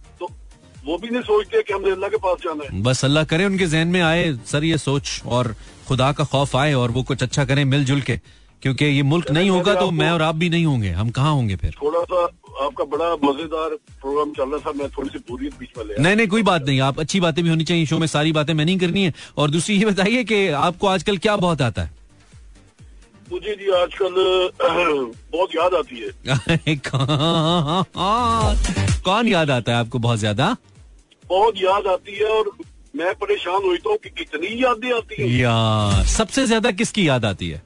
वो भी नहीं सोचते कि हमने अल्लाह के पास जाना है। बस अल्लाह करे उनके जहन में आए सर ये सोच और खुदा का खौफ आए और वो कुछ अच्छा करें मिलजुल के। क्योंकि ये मुल्क नहीं होगा तो मैं और आप भी नहीं होंगे। हम कहाँ होंगे फिर? थोड़ा सा आपका बड़ा मज़ेदार प्रोग्राम चल रहा था मैं थोड़ी सी पूरी बीच में ले नहीं नहीं कोई बात नहीं आप अच्छी बातें भी होनी चाहिए शो में सारी बातें मैं नहीं करनी है। और दूसरी ये बताइए कि आपको आजकल क्या बहुत आता है? मुझे जी आजकल [CLEARS THROAT] बहुत याद आती है। [LAUGHS] कौन याद आता है आपको बहुत ज़्यादा? बहुत याद आती है और मैं परेशान हुई तो कि कितनी यादें आती है। यार सबसे ज़्यादा किसकी याद आती है?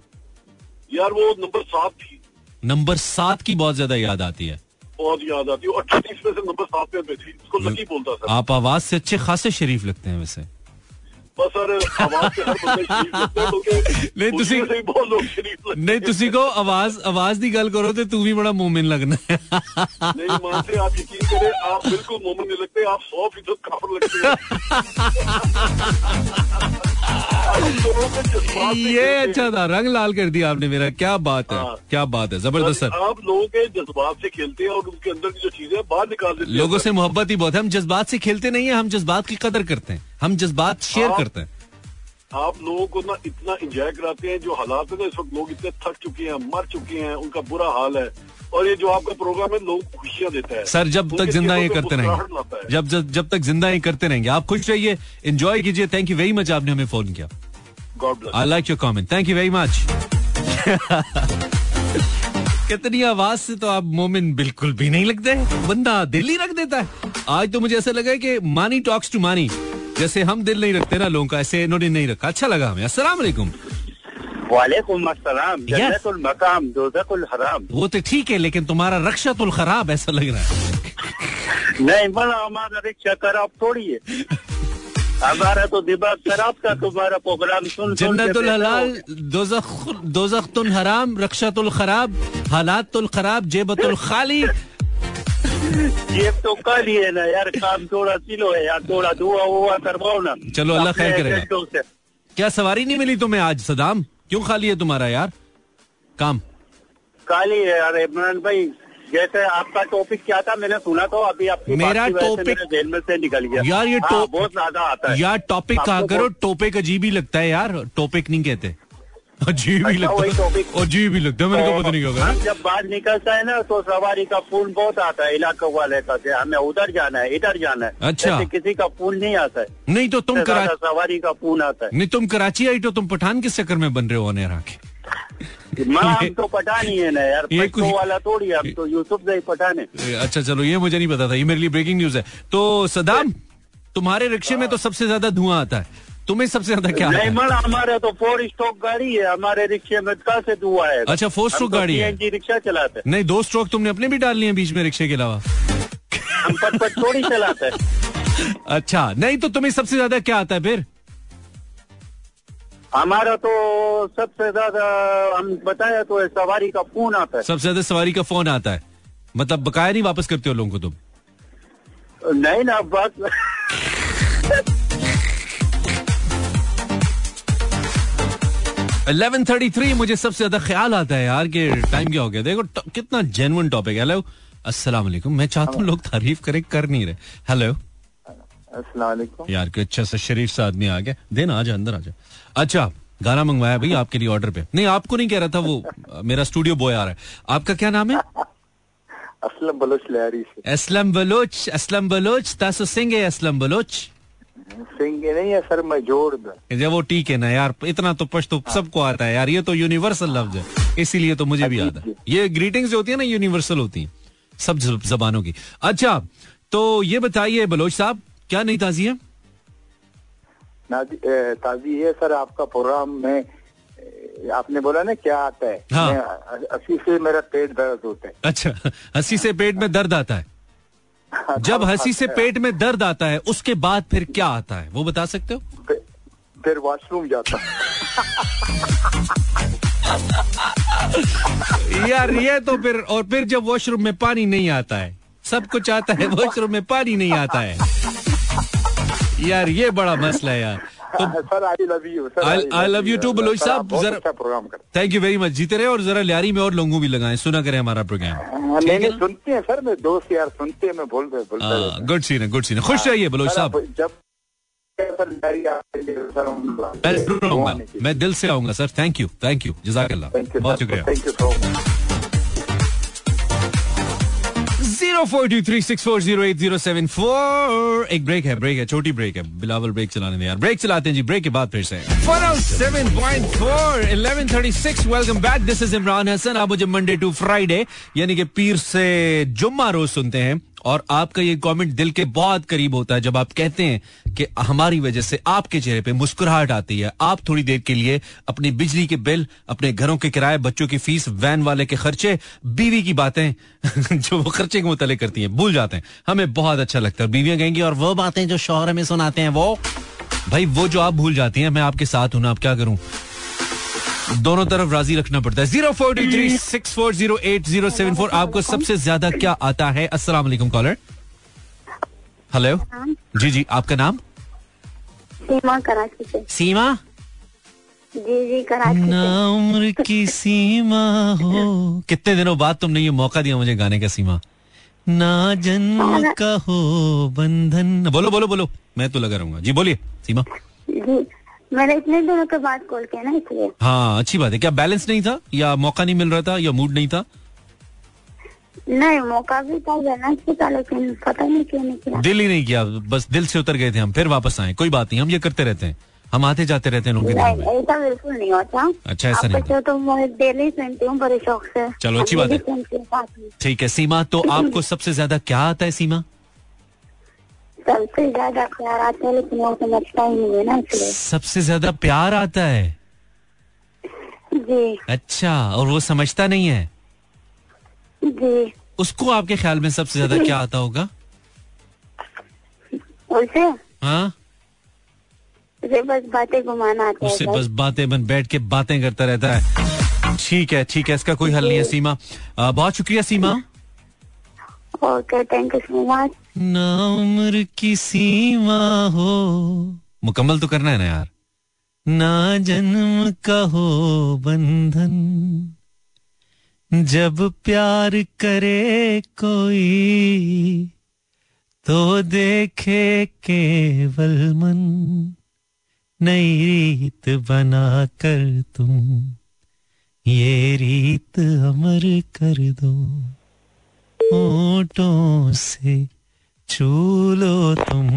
यार वो नंबर सात थी। नंबर सात की बहुत ज़्यादा याद आती है। बहुत याद आती है। और में से नंबर सात पे पे थी उसको लकी बोलता था। आप आवाज़ से अच्छे खासे शरीफ लगते हैं वैसे। तो [LAUGHS] तू है। [LAUGHS] नहीं लगते आप सौ फ़ीसद काफर लगते हैं। [LAUGHS] ये अच्छा था रंग लाल कर दिया आपने मेरा क्या बात है हाँ। क्या बात है ज़बरदस्त सर आप लोगों के जज्बात से खेलते हैं और उनके अंदर की जो चीज़ें बाहर निकाल देते लोगों से मोहब्बत ही बहुत है हम जज्बात से खेलते नहीं है हम जज्बात की कदर करते हैं। हम जज्बात शेयर। करते हैं। आप लोगों को ना इतना एंजॉय कराते हैं जो हालात है ना इस वक्त लोग इतने थक चुके हैं मर चुके हैं उनका बुरा हाल है। और ये जो आपका प्रोग्राम है लोगों को खुशियाँ देता है। सर जब तक ज़िंदा ये करते रहेंगे। जब जब जब तक ज़िंदा ये करते रहेंगे। आप खुश रहिए एंजॉय कीजिए। थैंक यू वेरी मच आपने हमें फ़ोन किया। God bless I like your comment thank you very much कितनी आवाज़ से तो आप मोमिन बिल्कुल भी नहीं लगते बंदा दिल ही रख देता है। आज तो मुझे ऐसा लगा कि मानी टॉक्स टू मानी। जैसे हम दिल नहीं रखते ना लोगों का ऐसे इन्होंने नहीं रखा। अच्छा लगा हमें। अस्सलाम वालेकुम। वालेकुम अस्सलाम। जन्नतुल मकाम दोजकुल हराम। वो तो ठीक है लेकिन तुम्हारा रक्षातुल खराब ऐसा लग रहा है। नहीं बड़ा हमारा रिक्शा खराब थोड़ी है। हमारा तो दिमाग खराब था तुम्हारा प्रोग्राम सुन जन्नतुल हलाल दोजख दोजख्तुल हराम रक्षातुल खराब हालातुल खराब जेबतुल खाली ये तो कर ही है ना यार काम थोड़ा सिलो है यार थोड़ा दुआ हुआ करवाओ ना। चलो, अल्लाह खैर से। क्या सवारी नहीं मिली तुम्हें आज सदाम? क्यों खाली है तुम्हारा यार? काम। खाली है यार इमरान भाई जैसे आपका टॉपिक क्या था मैंने सुना तो अभी आपकी मेरा टॉपिक- जेल में से निकल गया। यार ये हाँ, टॉप- बहुत ज़्यादा आता है। यार टॉपिक कहा करो टॉपिक अजीब ही लगता है यार टॉपिक नहीं कहते। अजीब ही अच्छा, लगता है। अजीब ही लगता है। मेरे को पता नहीं क्या जब बाहर निकलता है ना तो सवारी का फ़ोन बहुत आता है इलाके वाले का कि हमें उधर जाना है इधर जाना है। अच्छा। किसी का फ़ोन नहीं आता है। नहीं तो तुम सबसे करा सवारी का फ़ोन आता है। नहीं तुम कराची आई तो तुम पठान किस चक्कर में बन रहे हो आके? है हम तो पठान ही है ना यार ये कुछ- वाला थोड़ी हम तो यूसुफ से पठान है। अच्छा चलो ये मुझे नहीं पता था ये मेरे लिए ब्रेकिंग न्यूज़ है। तो सदाम तुम्हारे रिक्शे में तो सबसे ज़्यादा धुआँ आता है। तुम्हें सबसे ज़्यादा क्या नहीं हमारे तो फोर स्ट्रोक गाड़ी है हमारे रिक्शे में कहाँ से दुआ है? अच्छा, four stroke गाड़ी है। जी रिक्शा चलाते हैं। नहीं दो स्ट्रोक तुमने अपने भी डाल लिए बीच में रिक्शे के अलावा। हम पट पट थोड़ी चलाते हैं। अच्छा नहीं तो तुम्हें सबसे ज़्यादा क्या आता है फिर? हमारा तो सबसे ज़्यादा हम बताया तो सवारी का फ़ोन आता है। सबसे ज़्यादा सवारी का फ़ोन आता है। मतलब बकाया नहीं वापस करते हो लोगों को तुम? नहीं ना बस। 11:33 मुझे सबसे ज़्यादा ख्याल आता है यार कि टाइम क्या हो गया। देखो कितना जेनुअन टॉपिक है। हेलो अस्सलाम वालेकुम मैं चाहता हूँ लोग तारीफ़ करें कर नहीं रहे। हेलो अस्सलाम यार कि अच्छा सा शरीफ सा आदमी आ गया। देना आजा अंदर आजा अच्छा गाना मंगवाया भाई आपके लिए ऑर्डर पे। नहीं आपको नहीं कह रहा था वो मेरा स्टूडियो बॉय आ रहा है। आपका क्या नाम है? असलम बलोच लहरी असलम बलोच असलम बलोच तासो सिंह है असलम बलोच सिंह नहीं है सर मैं जब वो ठीक है ना यार इतना तो पश्तो सबको आता है यार ये तो यूनिवर्सल लफ्ज है। इसीलिए तो मुझे भी याद है। ये ग्रीटिंग्स जो होती है ना यूनिवर्सल होती है सब जबानों की। अच्छा तो ये बताइए बलोच साहब क्या नई ताजी है? ताजी है सर आपका प्रोग्राम में आपने बोला ना क्या आता है? हाँ। अस्सी से मेरा पेट दर्द होता है। अच्छा हँसी से पेट में दर्द आता है। जब हँसी से पेट में दर्द आता है उसके बाद फिर क्या आता है? वो बता सकते हो? फिर- फिर वॉशरूम जाता हूँ। [LAUGHS] यार ये तो फिर और फिर जब वॉशरूम में पानी नहीं आता है सब कुछ आता है वॉशरूम में पानी नहीं आता है। यार ये बड़ा मसला है यार। I love you love Baloch साहब, जरा- प्रोग्राम करते थैंक यू वेरी मच जीते रहे और जरा लियारी में और लोगों भी लगाएँ सुना करें हमारा प्रोग्राम नहीं नहीं सुनते हैं सर मैं दोस्त यार सुनते हैं मैं बोल रहे हूँ। गुड सीन है गुड सीन है। खुश रहिए बलोच साहब। जब है, मैं दिल से आऊँगा sir. Thank you thank you जजाकल्ला बहुत. शुक्रिया। 04236408074. एक ब्रेक है ब्रेक है, छोटी ब्रेक है। बिलावल ब्रेक चलाने दे यार। ब्रेक चलाते हैं जी ब्रेक के बाद फिर से। 107.4 1136 welcome back this is Imran Hasan आप मुझे मंडे टू फ्राइडे यानी कि पीर से जुम्मा रोज सुनते हैं। और आपका ये कमेंट दिल के बहुत करीब होता है जब आप कहते हैं कि हमारी वजह से आपके चेहरे पे मुस्कुराहट आती है। आप थोड़ी देर के लिए अपनी बिजली के बिल, अपने घरों के किराए, बच्चों की फ़ीस, वैन वाले के खर्चे, बीवी की बातें, [LAUGHS] जो वो खर्चे के मुतले करती हैं, भूल जाते हैं। हमें बहुत अच्छा लगता है। बीवियाँ कहेंगी, और वो बातें जो शोहर हमें सुनाते हैं वो? भाई, वो जो आप भूल जाती हैं, मैं आपके साथ हूँ, ना आप क्या करूँ? दोनों तरफ़ राज़ी रखना पड़ता है। Zero four two three six four zero eight zero seven four आपको सबसे ज़्यादा क्या आता है? अस्सलाम वालेकुम कॉलर हेलो जी जी आपका नाम? सीमा कराची से। सीमा? जी जी कराची ना उम्र [LAUGHS] की सीमा हो। कितने दिनों बाद तुमने ये मौका दिया मुझे गाने का सीमा? ना जन्म का हो बंधन। बोलो बोलो बोलो। मैं तो लगा रहूँगा। जी बोलिए सीमा। जी मैंने इतने दिनों के बाद कॉल किया ना इसलिए। हाँ अच्छी बात है। क्या बैलेंस नहीं था? या मौका नहीं मिल रहा था? या मूड नहीं था? नहीं मौका भी था बैलेंस भी था लेकिन पता नहीं क्यों नहीं किया। दिल ही नहीं किया। बस दिल से उतर गए थे हम फिर वापस आए। कोई बात नहीं हम ये करते रहते हैं। हम आते जाते रहते हैं लोगों के नहीं ऐसा बिल्कुल नहीं होता। अच्छा, ऐसा नहीं तो मैं डेली सुनती हूँ बड़े शौक से। चलो, अच्छी बात है। ठीक है सीमा तो [LAUGHS] आपको सबसे ज़्यादा क्या आता है सीमा? सबसे ज़्यादा प्यार आता है लेकिन वो समझता ही नहीं है ना इसलिए। सबसे ज़्यादा प्यार आता है? जी। अच्छा और वो समझता नहीं है? जी। उसको आपके ख्याल में सबसे ज़्यादा क्या आता होगा? उसे? हाँ? उसे बस बातें घुमाना आता उससे बस। बातें बन बैठ के बातें करता रहता है। ठीक है ठीक है इसका कोई हल नहीं है सीमा। आ, बहुत शुक्रिया Seema. Thank you so much ना उम्र की सीमा हो। मुकम्मल तो करना है ना यार। ना जन्म का हो बंधन। जब प्यार करे कोई तो देखे केवल मन। नई रीत बना कर तुम, ये रीत अमर कर दो। होठों से छू लो तुम।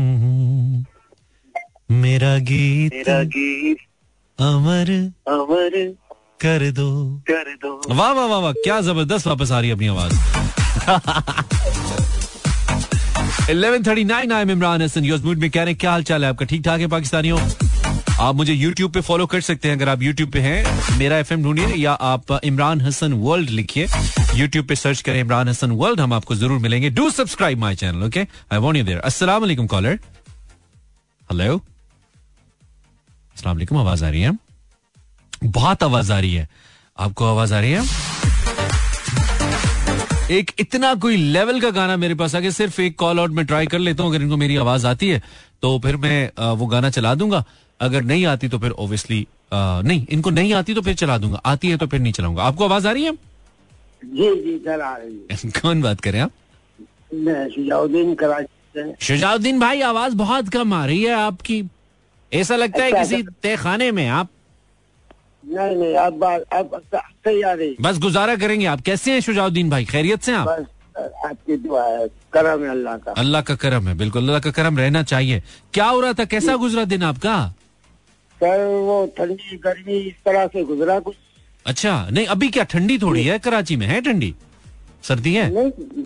मेरा गीत मेरा गीत अमर अमर कर दो। कर दो। वाह वाह वाह वाह क्या ज़बरदस्त वापस आ रही है अपनी आवाज़। 11:39 [LAUGHS] I am Imran Hasan your mood में क्या क्या हाल चाल है आपका? ठीक ठाक है पाकिस्तानियों? आप मुझे YouTube पे फॉलो कर सकते हैं। अगर आप YouTube पे हैं, मेरा एफएम ढूंढिए या आप इमरान हसन वर्ल्ड लिखिए। YouTube पे सर्च करें इमरान हसन वर्ल्ड हम आपको ज़रूर मिलेंगे। Do subscribe my channel okay I want you अस्सलाम कॉलर हेलो अस्सलाम वालेकुम आवाज़ आ रही है? बहुत आवाज़ आ रही है। आपको आवाज़ आ रही है? एक इतना कोई लेवल का गाना मेरे पास आके सिर्फ़ एक कॉल आउट में ट्राई कर लेता हूँ, अगर इनको मेरी आवाज़ आती है तो फिर मैं वो गाना चला दूँगा। अगर नहीं आती तो फिर ओब्वियसली नहीं इनको नहीं आती तो फिर चला दूँगा। आती है तो फिर नहीं चलाऊँगा। आपको आवाज़ आ रही है? जी जी सर आ रही है। [LAUGHS] कौन बात करें आप? शुजाउद्दीन कराची शुजाउद्दीन भाई आवाज़ बहुत कम आ रही है आपकी। ऐसा लगता है अच्छा, किसी तय खाने में आप। नहीं नहीं अब बात अब सही आ रही बस गुजारा करेंगे आप। कैसे हैं शुजाउद्दीन भाई? खैरियत से आप? आपकी दुआ है। करम है अल्लाह का। अल्लाह का करम है बिल्कुल। अल्लाह का करम रहना चाहिए। क्या हो रहा था? कैसा गुजरा दिन आपका? सर वो ठंडी गर्मी इस तरह से गुजरा कुछ। अच्छा नहीं अभी क्या ठंडी थोड़ी है? कराची में है ठंडी? सर्दी है? नहीं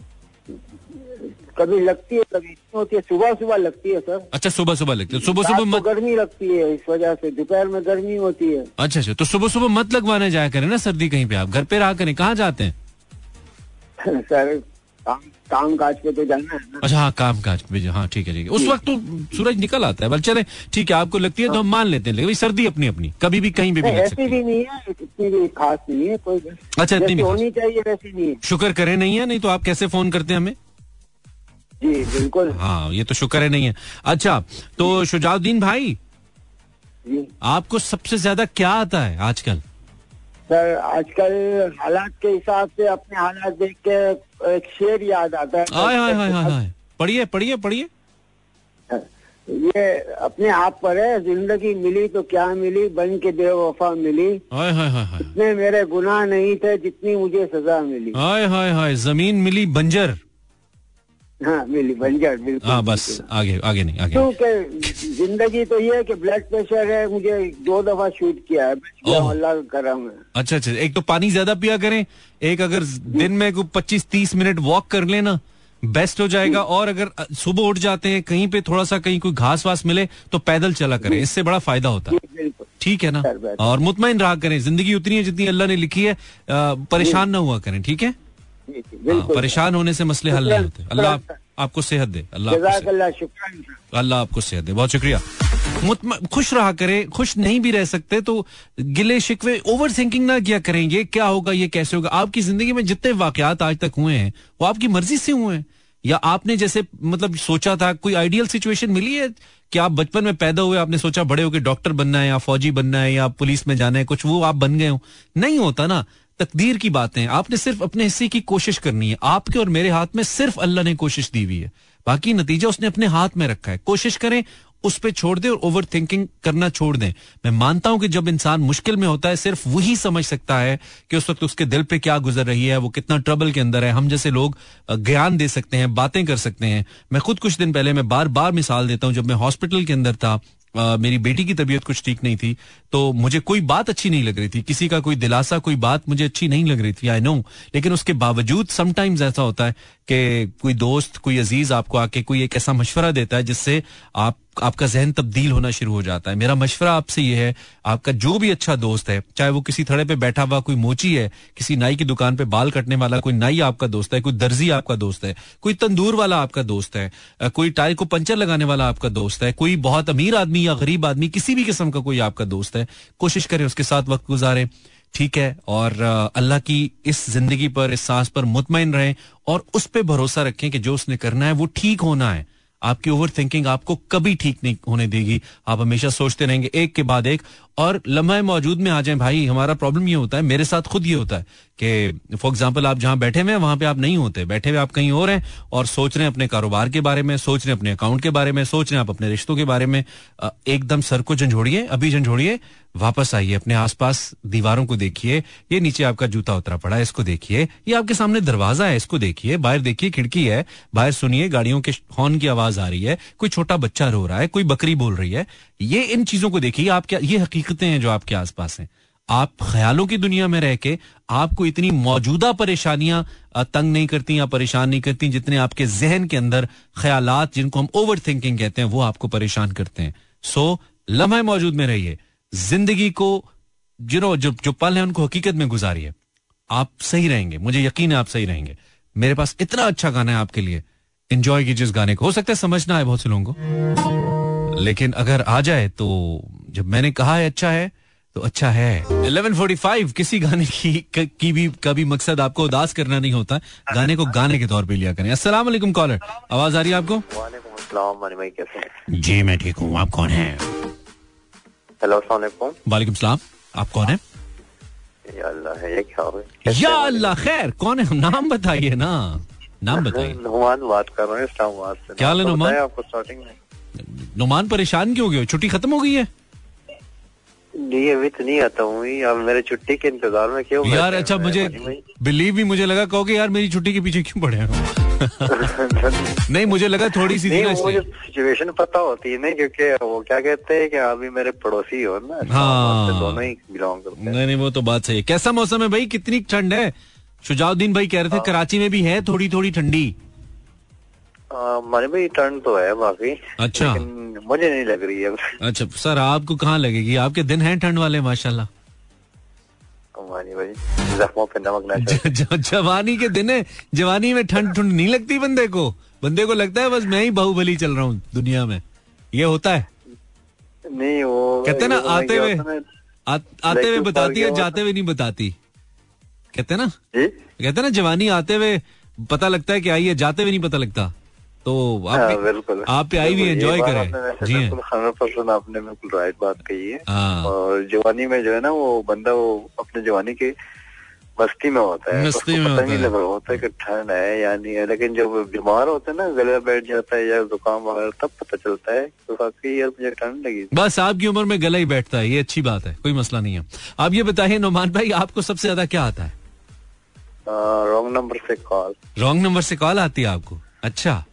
कभी लगती है कभी होती है सुबह सुबह लगती है सर। अच्छा सुबह सुबह लगती है। सुबह सुबह को मत गर्मी लगती है इस वजह से दोपहर में गर्मी होती है। अच्छा अच्छा तो सुबह सुबह मत लगवाने जाया करें ना सर्दी कहीं पे आप। घर पे रहा करें कहाँ जाते हैं? [LAUGHS] सर काम काज पे तो जाना है ना। अच्छा हाँ काम काज पे हाँ ठीक है ठीक है। उस वक्त तो सूरज निकल आता है बल चले ठीक है आपको लगती है तो हम मान लेते हैं लेकिन सर्दी अपनी अपनी कभी भी कहीं भी ऐसी भी नहीं है इतनी भी खास नहीं है कोई अच्छा, इतनी भी होनी चाहिए वैसी नहीं है। शुक्र करें नहीं है नहीं तो आप कैसे फ़ोन करते हैं हमें? जी बिल्कुल। हाँ ये तो शुक्र है नहीं है। अच्छा तो शुजाउद्दीन भाई आपको सबसे ज़्यादा क्या आता है आजकल? सर आजकल हालात के हिसाब से अपने हालात देख के एक शेर याद आता है। हाय हाय हाय हाय पढ़िए पढ़िए पढ़िए। ये अपने आप पर है ज़िंदगी मिली तो क्या मिली बन के बेवफा मिली। हाय हाय हाय। इतने मेरे गुनाह नहीं थे जितनी मुझे सजा मिली। हाय हाय हाय ज़मीन मिली बंजर। हाँ मिली बंजर बिल्कुल हाँ बस आगे आगे नहीं आगे क्योंकि ज़िंदगी तो ये है कि ब्लड प्रेशर है मुझे दो दफ़ा शूट किया है अल्लाह का अच्छा अच्छा एक तो पानी ज़्यादा पिया करें एक अगर दिन में कोई पच्चीस तीस मिनट वॉक कर लेना बेस्ट हो जाएगा और अगर सुबह उठ जाते हैं कहीं पे थोड़ा सा कहीं कोई घास वास मिले तो पैदल चला करें इससे बड़ा फ़ायदा होता है। ठीक है ना? और मुतमिन रहा करें ज़िंदगी उतनी है जितनी अल्लाह ने लिखी है परेशान ना हुआ करें ठीक है? परेशान होने से मसले हल नहीं होते। अल्लाह आपको सेहत दे। अल्लाह अल्लाह आपको सेहत दे। बहुत शुक्रिया। खुश रहा करें खुश नहीं भी रह सकते तो गिले शिकवे ओवर थिंकिंग ना किया करें ये क्या होगा ये कैसे होगा? आपकी ज़िंदगी में जितने वाकयात आज तक हुए हैं वो आपकी मर्ज़ी से हुए हैं। या आपने जैसे मतलब सोचा था कोई आइडियल सिचुएशन मिली है? कि आप बचपन में पैदा हुए आपने सोचा बड़े होकर डॉक्टर बनना है या फौजी बनना है या पुलिस में जाना है कुछ वो आप बन गए हो। नहीं होता ना। तकदीर की बातें, आपने सिर्फ़ अपने हिस्से की कोशिश करनी है। आपके और मेरे हाथ में सिर्फ़ अल्लाह ने कोशिश दी हुई है। बाकी नतीजा उसने अपने हाथ में रखा है। कोशिश करें, उस पर छोड़ दें और ओवर थिंकिंग करना छोड़ दें। मैं मानता हूँ कि जब इंसान मुश्किल में होता है, सिर्फ़ वही समझ सकता है कि उस वक्त उसके दिल पे क्या गुजर रही है, वो कितना ट्रबल के अंदर है। हम जैसे लोग ज्ञान दे सकते हैं, बातें कर सकते हैं। मैं खुद कुछ दिन पहले, मैं बार बार मिसाल देता हूँ, जब मैं हॉस्पिटल के अंदर था मेरी बेटी की तबीयत कुछ ठीक नहीं थी तो मुझे कोई बात अच्छी नहीं लग रही थी। किसी का कोई दिलासा, कोई बात मुझे अच्छी नहीं लग रही थी आई नो लेकिन उसके बावजूद समटाइम्स ऐसा होता है कि कोई दोस्त, कोई अज़ीज़ आपको आके कोई एक ऐसा मशवरा देता है जिससे आप आपका जहन तब्दील होना शुरू हो जाता है। मेरा मशवरा आपसे ये है, आपका जो भी अच्छा दोस्त है, चाहे वो किसी थड़े पे बैठा हुआ कोई मोची है, किसी नाई की दुकान पे बाल कटने वाला कोई नाई आपका दोस्त है, कोई दर्जी आपका दोस्त है, कोई तंदूर वाला आपका दोस्त है कोई टायर को पंचर लगाने वाला आपका दोस्त है, कोई बहुत अमीर आदमी या गरीब आदमी, किसी भी किस्म का कोई आपका दोस्त है, कोशिश करें उसके साथ वक्त गुजारें, ठीक है? और अल्लाह की इस ज़िंदगी पर, इस सांस पर मुतमिन रहें और उस पर भरोसा रखें कि जो उसने करना है वो ठीक होना है। आपकी ओवर थिंकिंग आपको कभी ठीक नहीं होने देगी। आप हमेशा सोचते रहेंगे, एक के बाद एक। और लम्हा मौजूद में आ जाए, भाई, हमारा प्रॉब्लम ये होता है, मेरे साथ खुद ये होता है। कि फॉर एग्ज़ाम्पल आप जहाँ बैठे हुए हैं, वहाँ पे आप नहीं होते। बैठे हुए आप कहीं और हैं और सोच रहे हैं अपने कारोबार के बारे में, सोच रहे हैं अपने अकाउंट के बारे में, सोच रहे हैं आप अपने रिश्तों के बारे में। एकदम सर को झंझोड़िए, अभी झंझोड़िए, वापस आइए अपने आसपास दीवारों को देखिए। ये नीचे आपका जूता उतरा पड़ा है, इसको देखिए। ये आपके सामने दरवाज़ा है, इसको देखिए। बाहर देखिए, खिड़की है। बाहर सुनिए, गाड़ियों के हॉर्न की आवाज़ आ रही है। कोई छोटा बच्चा रो रहा है, कोई बकरी बोल रही है। ये इन चीज़ों को देखिए, आप क्या, ये हकीकतें हैं जो आपके आसपास हैं। आप ख्यालों की दुनिया में रह के आपको इतनी मौजूदा परेशानियाँ तंग नहीं करती या परेशान नहीं करती जितने आपके जहन के अंदर ख्यालात जिनको हम ओवर थिंकिंग कहते हैं, वो आपको परेशान करते हैं। सो, लम्हे मौजूद में रहिए। ज़िंदगी को जिनो जो जो पल है, उनको हकीकत में गुजारिए। आप सही रहेंगे। मुझे यकीन है आप सही रहेंगे। मेरे पास इतना अच्छा गाना है आपके लिए। इंजॉय कीजिए इस गाने को। हो सकता है समझना है बहुत से लोगों को। लेकिन अगर आ जाए तो जब मैंने कहा है अच्छा है तो अच्छा है। 1145 किसी गाने की क- की भी कभी मकसद आपको उदास करना नहीं होता। गाने को गाने के तौर पे लिया करें। अस्सलाम वालेकुम कॉलर आवाज़ आ रही है आपको? वालेकुम अस्सलाम मानी भाई कैसे हैं? जी मैं ठीक हूँ। आप कौन है? हेलो अस्सलाम वालेकुम सलाम। आप कौन हैं? या अल्लाह है क्या हो खैर कौन है? नाम बताइए ना। नाम बताइए। नुमान बात कर रहे हैं इस्लामाबाद से। क्या हाल है नुमान? आपको स्टार्टिंग में? नुमान परेशान क्यों हो गए छुट्टी खत्म हो गई है। नहीं अभी तो नहीं आता हूँ अब मेरे छुट्टी के इंतज़ार में क्यों यार अच्छा मुझे बिलीव भी मुझे लगा कहोगे यार मेरी छुट्टी के पीछे क्यों पड़े हो? [LAUGHS] नहीं मुझे लगा थोड़ी सी थी नहीं मुझे सिचुएशन पता होती है ना क्योंकि वो क्या कहते हैं कि अभी मेरे पड़ोसी हो ना हाँ। दोनों ही बिलोंग करते हैं। नहीं नहीं वो तो बात सही है। कैसा मौसम है भाई? कितनी ठंड है? शुजाउद्दीन भाई कह रहे थे कराची में भी है थोड़ी थोड़ी ठंडी। मानी भाई टर्न तो है काफ़ी अच्छा। मुझे नहीं लग रही है अच्छा सर आपको कहाँ लगेगी? आपके दिन हैं ठंड वाले माशाल्लाह। जख्मों पे नमक ना ज- ज- जवानी के दिन है जवानी में ठंड ठंड नहीं लगती बंदे को? बंदे को लगता है बस मैं ही बाहुबली चल रहा हूँ दुनिया में। ये होता है? नहीं वो कहते ना आते हुए आते हुए बताती है जाते हुए नहीं बताती। कहते ना? कहते ना जवानी आते हुए पता लगता है कि आई है जाते हुए नहीं पता लगता। तो आप हाँ, बिल्कुल। आप पे आई भी एंजॉय करें। जी। हंड्रेड परसेंट आपने बिल्कुल राइट बात कही है। हाँ। और जवानी में जो है ना वो बंदा वो अपने जवानी के मस्ती में होता है। मस्ती में होता नहीं है। लग रहा होता है कि ठंड है या नहीं है लेकिन जब बीमार होते हैं ना गले बैठ जाता है या जुकाम वगैरह तब पता चलता है तो वाकई यार मुझे ठंड लगी बस आपकी उम्र में गला ही बैठता है ये अच्छी बात है कोई मसला नहीं है। आप ये बताइए नोमान भाई आपको सबसे ज़्यादा क्या आता है? रॉन्ग नंबर से कॉल रॉन्ग नंबर से कॉल आती है आपको? अच्छा।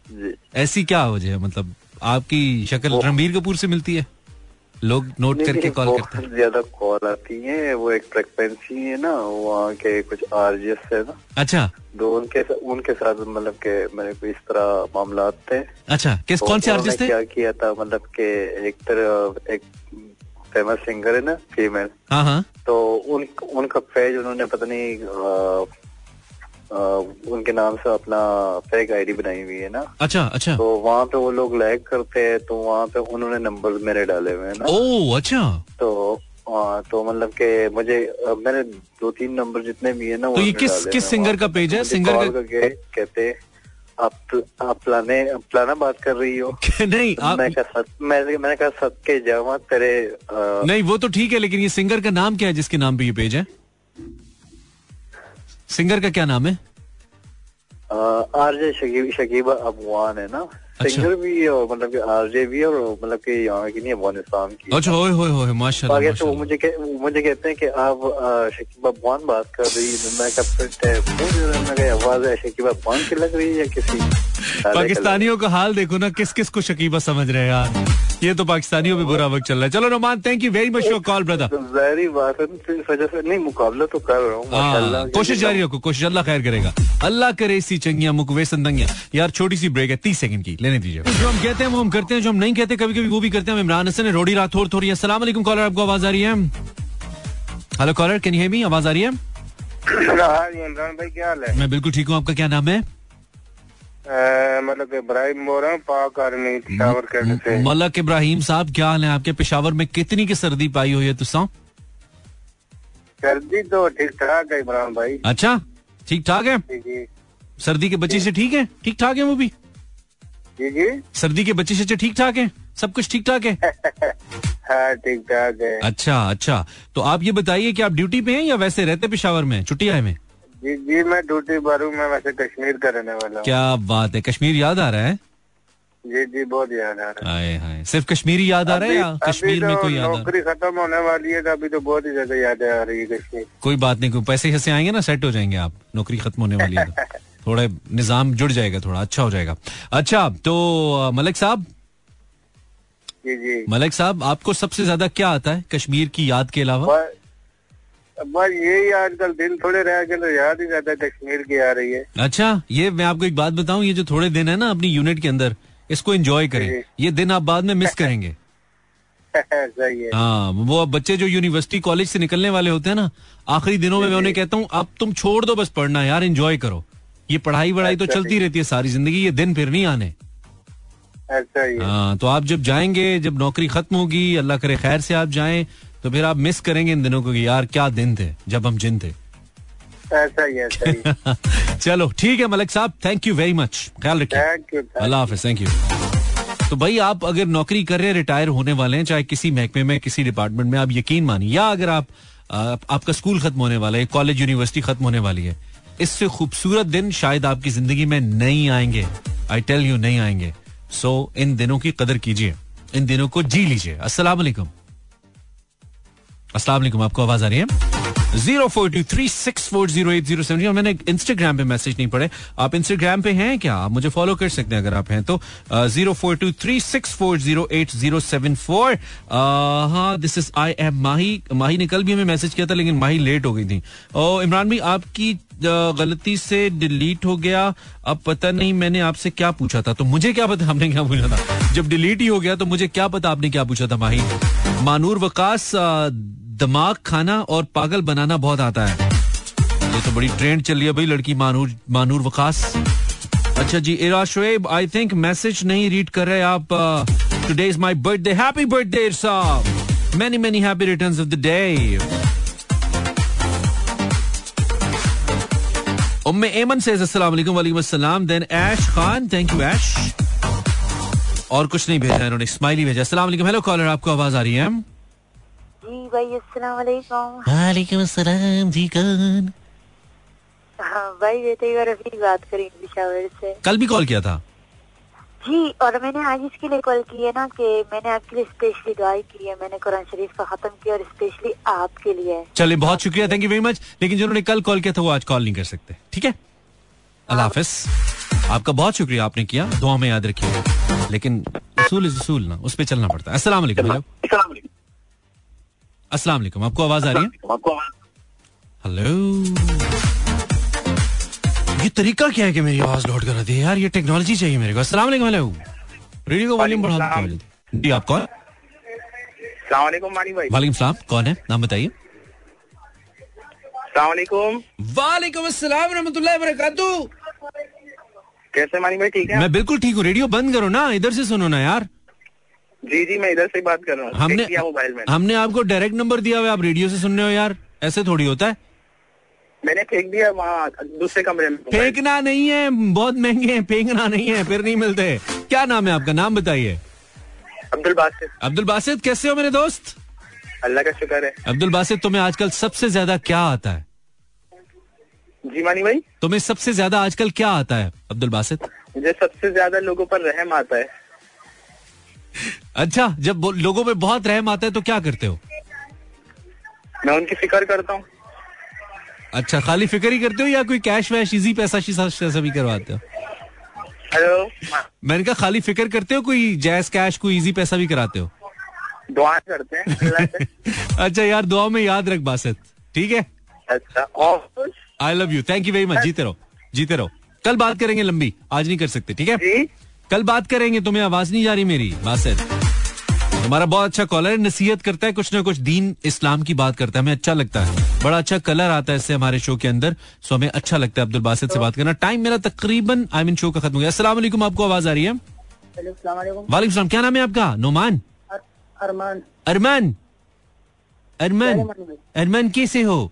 ऐसी क्या वजह है? मतलब आपकी शक्ल रणबीर कपूर से मिलती है? लोग नोट करके कॉल करते हैं। ज़्यादा कॉल आती है वो एक फ्रिक्वेंसी है ना वहाँ के कुछ आरजीएस है ना। अच्छा। तो उनके उनके साथ मतलब के मेरे को इस तरह मामला थे अच्छा किस तो कौन से आर्टिस्ट थे? क्या किया था मतलब के एक तरह एक फ़ेमस सिंगर है ना फीमेल हाँ हाँ। तो उन उनका पेज उन्होंने पता नहीं उनके नाम से अपना फेक आईडी बनाई हुई है ना। अच्छा अच्छा। तो वहाँ पे वो लोग लाइक करते हैं तो वहाँ पे उन्होंने नंबर मेरे डाले हुए हैं ना। ओ अच्छा। तो हाँ, तो मतलब के मुझे मैंने दो तीन नंबर जितने भी है ना वो तो ये किस किस सिंगर का पेज है? सिंगर का कहते आप आप प्लाने प्लाना बात कर रही हो। [LAUGHS] नहीं आप मैं कहा सत मैं मैंने कहा सत के जावा तेरे अ, नहीं वो तो ठीक है लेकिन ये सिंगर का नाम क्या है जिसके नाम पे ये पेज है? सिंगर का क्या नाम है? आरजे शकीब शकीबा अफवान है ना? अच्छा। सिंगर भी है और मतलब कि आरजे भी और मतलब कि यहाँ की नहीं अफ़गानिस्तान की अच्छा होए होए होए माशाल्लाह तो मुझे कह, मुझे कहते हैं कि आप शकीब अफवान बात कर रही है। मैं आवाज़ है शकीब की लग रही है या किसी पाकिस्तानियों का हाल देखो ना किस किस को शकीबा समझ रहे हैं यार। ये तो पाकिस्तानियों में बुरा वक्त चल रहा है। चलो Roman thank you very much for call brother बात है से नहीं मुकाबला तो कर रहा हूँ हाँ, कोशिश जारी रखो कोशिश अल्लाह खैर करेगा। अल्लाह करे इसी चंगिया मुकवे संदंगिया। यार छोटी सी ब्रेक है तीस सेकंड की लेने दीजिए। जो हम कहते हैं वो हम करते हैं जो हम नहीं कहते कभी कभी वो भी करते हैं। हम इमरान हसन है रोडी रात थोड़ी थोड़ी वालेकुम कॉलर आपको आवाज़ आ रही है? Hello caller can you hear me आवाज़ आ रही है? हाँ इमरान भाई क्या हाल है? मैं बिल्कुल ठीक हूँ आपका क्या नाम है? अ, मतलब इब्राहिम बोल रहा हूँ पाक आर्मी पिशावर से। मलक इब्राहिम साहब क्या हाल है आपके? पेशावर में कितनी की सर्दी पाई हुई है तुसा? सर्दी तो ठीक ठाक है इमरान भाई। अच्छा ठीक ठाक है सर्दी के बच्चे से ठीक है? ठीक ठाक है वो भी? जी जी। सर्दी के बच्चे से ठीक ठाक है? सब कुछ ठीक ठाक है? [LAUGHS] हाँ ठीक ठाक है। अच्छा अच्छा। तो आप ये बताइए कि आप ड्यूटी पे हैं या वैसे रहते पेशावर में छुट्टिया में? जी जी मैं ड्यूटी पर हूँ मैं वैसे कश्मीर का रहने वाला हूँ। क्या बात है कश्मीर याद आ रहा है? जी जी बहुत याद आ रहा है। हाय हाय सिर्फ़ कश्मीरी याद आ रहा है या कश्मीर में तो कोई याद नौकरी खत्म होने वाली है तो अभी तो बहुत ही ज़्यादा याद आ रही है कश्मीर। कोई बात नहीं कोई पैसे से आएँगे ना सेट हो जाएँगे आप नौकरी खत्म होने वाली है तो। [LAUGHS] थोड़ा निज़ाम जुड़ जाएगा थोड़ा अच्छा हो जाएगा। अच्छा तो मलिक साहब? जी जी। मलिक साहब आपको सबसे ज़्यादा क्या आता है कश्मीर की याद के अलावा? बस यही आजकल दिन थोड़े रह गए तो याद ही ज़्यादा कश्मीर की आ रही है। अच्छा ये मैं आपको एक बात बताऊँ ये जो थोड़े दिन है ना अपनी यूनिट के अंदर इसको एंजॉय करें। ये दिन आप बाद में मिस [LAUGHS] करेंगे। हाँ। वो अब बच्चे जो यूनिवर्सिटी कॉलेज से निकलने वाले होते हैं ना आखिरी दिनों में मैं उन्हें कहता हूँ अब तुम छोड़ दो बस पढ़ना यार एंजॉय करो। ये पढ़ाई वढ़ाई तो अच्छा, चलती रहती है सारी ज़िंदगी ये दिन फिर नहीं आने। ऐसा हाँ तो आप जब जाएँगे जब नौकरी खत्म होगी अल्लाह करे खैर से आप जाएँ तो फिर आप मिस करेंगे इन दिनों को कि यार क्या दिन थे जब हम जिन थे। ऐसा ही ऐसा ही [LAUGHS] चलो ठीक है मलिक साहब थैंक यू वेरी मच ख्याल रखिए। थैंक यू अल्लाह हाफिज थैंक यू तो भाई आप अगर नौकरी कर रहे हैं रिटायर होने वाले हैं चाहे किसी महकमे में किसी डिपार्टमेंट में आप यकीन मानिए या अगर आप आ, आपका स्कूल खत्म होने वाला है कॉलेज यूनिवर्सिटी खत्म होने वाली है इससे खूबसूरत दिन शायद आपकी ज़िंदगी में नहीं आएँगे। आई टेल यू नहीं आएँगे। सो so, इन दिनों की कदर कीजिए। इन दिनों को जी लीजिए। अस्सलाम वालेकुम, आपको आवाज़ आ रही है? Zero four two three six four zero eight zero seven मैंने इंस्टाग्राम पे मैसेज नहीं पढ़े। आप इंस्टाग्राम पे हैं क्या? आप मुझे फॉलो कर सकते हैं अगर आप हैं तो zero four two three six four zero eight zero seven four. हाँ this is I am Mahi. Mahi ने कल भी हमें मैसेज किया था, लेकिन माही लेट हो गई थी। और इमरान भाई, आपकी गलती से डिलीट हो गया। अब पता नहीं मैंने आपसे क्या पूछा था। तो मुझे क्या पता आपने क्या पूछा था? जब डिलीट ही हो गया तो मुझे क्या पता आपने क्या पूछा था माही? मानूर वकास दिमाग खाना और पागल बनाना बहुत आता है। ये तो बड़ी ट्रेंड चल रही है भाई, लड़की मानूर मानूर वकास। अच्छा जी, Ira Shoaib I think message नहीं रीड कर रहे आप today is my birthday happy birthday साहब। Many many happy returns of the day Umme Aiman से अस्सलाम वालेकुम वालेकुम अस्सलाम। Then Aish Khan thank you Aish और कुछ नहीं भेजा इन्होंने स्माइली भेजा। अस्सलाम वालेकुम हेलो कॉलर आपको आवाज़ आ रही है? जी भाई अस्सलाम वालेकुम वालेकुम अस्सलाम जी कौन? हाँ भाई बेटे का रफीक बात करें पिशावर से। कल भी कॉल किया था? जी और मैंने आज इसके लिए कॉल की है ना कि मैंने आपके लिए स्पेशली दुआई की है। मैंने कुरान शरीफ का खत्म किया और स्पेशली आपके लिए। चलिए बहुत शुक्रिया थैंक यू वेरी मच लेकिन जिन्होंने कल कॉल किया था वो आज कॉल नहीं कर सकते। ठीक है? अल्लाह हाफिज। आपका बहुत शुक्रिया आपने किया दुआ में याद रखिए। लेकिन उसूल इज़ उसूल ना उस पर चलना पड़ता है। अस्सलाम वालेकुम। हेलो अस्सलाम वालेकुम आपको आवाज़ आ रही है हेलो ये तरीका क्या है कि मेरी आवाज़ लौट कर आती है यार ये टेक्नोलॉजी चाहिए मेरे को। अस्सलाम वालेकुम हेलो रेडियो का वॉल्यूम बढ़ा जी आप कौन? वालेकुम सलाम। कौन है? नाम बताइए। सलामकुम वालेकुम अस्सलाम रहमतुल्लाहि व बरकातहू। कैसे मानी भाई? ठीक है? मैं बिल्कुल ठीक हूँ। रेडियो बंद करो ना। इधर से सुनो ना यार। जी जी मैं इधर से बात कर रहा हूँ। हमने मोबाइल में हमने आपको डायरेक्ट नंबर दिया हुआ आप रेडियो से सुन रहे हो यार। ऐसे थोड़ी होता है। मैंने फेंक दिया वहाँ दूसरे कमरे में। फेंकना नहीं है बहुत महँगे हैं फेंकना नहीं है फिर नहीं मिलते। क्या नाम है आपका? नाम बताइए। अब्दुल बासित। अब्दुल बासित कैसे हो मेरे दोस्त? अल्लाह का शुक्र है। अब्दुल बासित तुम्हें आजकल सबसे ज़्यादा क्या आता है? जी मानी भाई? तुम्हें सबसे ज़्यादा आजकल क्या आता है अब्दुल बासित? मुझे सबसे ज़्यादा लोगों पर रहम आता है। अच्छा जब लोगों पे बहुत रहम आता है तो क्या करते हो? मैं उनकी फ़िक्र करता हूँ। अच्छा खाली फ़िक्र ही करते हो या कोई कैश वैश इजी पैसा शीसा भी करवाते हो? हेलो मैंने कहा खाली फ़िक्र करते हो कोई जैस कैश कोई इजी पैसा भी कराते हो? दुआ करते हैं [LAUGHS] अच्छा यार दुआ में याद रख बासत ठीक है? अच्छा I love you thank you very much जीते रहो जीते रहो। कल बात करेंगे लंबी आज नहीं कर सकते ठीक है? कल बात करेंगे तुम्हें आवाज़ नहीं जा रही मेरी बासत हमारा बहुत अच्छा कॉलर है नसीहत करता है कुछ ना कुछ दीन इस्लाम की बात करता है हमें अच्छा लगता है। बड़ा अच्छा कलर आता है इससे हमारे शो के अंदर सो हमें अच्छा लगता है अब्दुल बासित से बात करना। टाइम मेरा तकरीबन आई मीन शो का खत्म हो गया। वालेकुम आपको आवाज़ आ रही है? वालेकुम। सलाम क्या नाम है आपका? नोमान? अरमान। अरमान? अरमान? अरमान कैसे हो?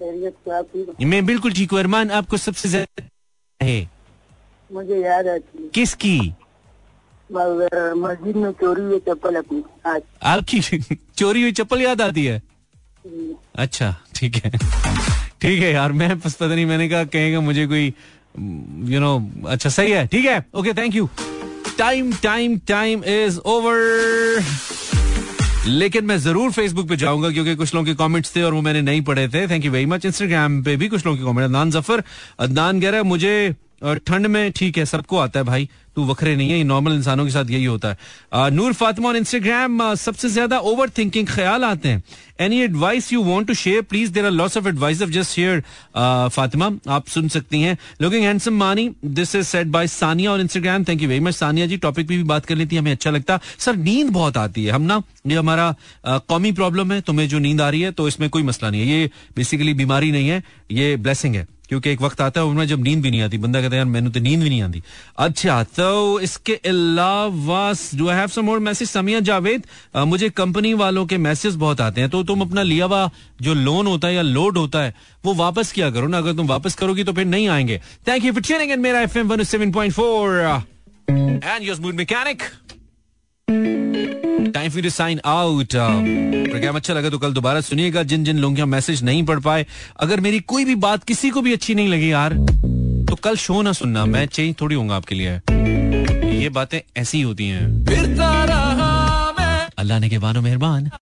हो? मैं बिल्कुल ठीक हूँ। अरमान आपको सबसे ज़्यादा है। मुझे याद आती है किसकी? मस्जिद में चोरी हुई चप्पल अपनी आपकी [LAUGHS] चोरी हुई चप्पल याद आती है? अच्छा ठीक है। ठीक है यार मैं पता नहीं मैंने कहा कहेगा मुझे कोई यू नो अच्छा सही है ठीक है? Okay thank you time time time is over लेकिन मैं ज़रूर फेसबुक पे जाऊँगा क्योंकि कुछ लोगों के कमेंट्स थे और वो मैंने नहीं पढ़े थे। Thank you very much Instagram पे भी कुछ लोगों के कमेंट अदनान ज़फ़र अदनान कह रहा है मुझे ठंड में ठीक है सबको आता है भाई। तू वखरे नहीं है नॉर्मल इंसानों के साथ यही होता है। अ, नूर फातिमा ऑन इंस्टाग्राम सबसे ज़्यादा ओवर थिंकिंग ख्याल आते हैं। Any advice you want to share please there are lots of advice of just share Fatima. आप सुन सकती हैं। Looking handsome Mani this is said by Sania on Instagram thank you very much Sania ji. Topic पे भी बात कर लेती है हमें अच्छा लगता। सर नींद बहुत आती है। हम ना ये हमारा कौमी प्रॉब्लम है तुम्हें जो नींद आ रही है तो इसमें कोई मसला नहीं है। ये बेसिकली बीमारी नहीं है ये ब्लेसिंग है। क्योंकि एक वक्त आता है उनमें जब नींद भी नहीं आती। बंदा कहता है यार मैंने तो नींद भी नहीं आती। अच्छा तो इसके अलावा do have some more message Samiya Javed अ, मुझे कंपनी वालों के मैसेज बहुत आते हैं। तो तुम अपना लिया हुआ जो लोन होता है या लोड होता है वो वापस किया करो ना। अगर तुम वापस करोगी तो फिर नहीं आएँगे। Thank you for tuning in Mera FM 107.4 and your mood mechanic time for sign out program अच्छा लगा तो कल दोबारा सुनिएगा। जिन जिन लोगों के मैसेज नहीं पढ़ पाए अगर मेरी कोई भी बात किसी को भी अच्छी नहीं लगी यार तो कल शो ना सुनना। मैं चेंज थोड़ी होगा आपके लिए। ये बातें ऐसी होती हैं। अल्लाह ने के बानो मेहरबान।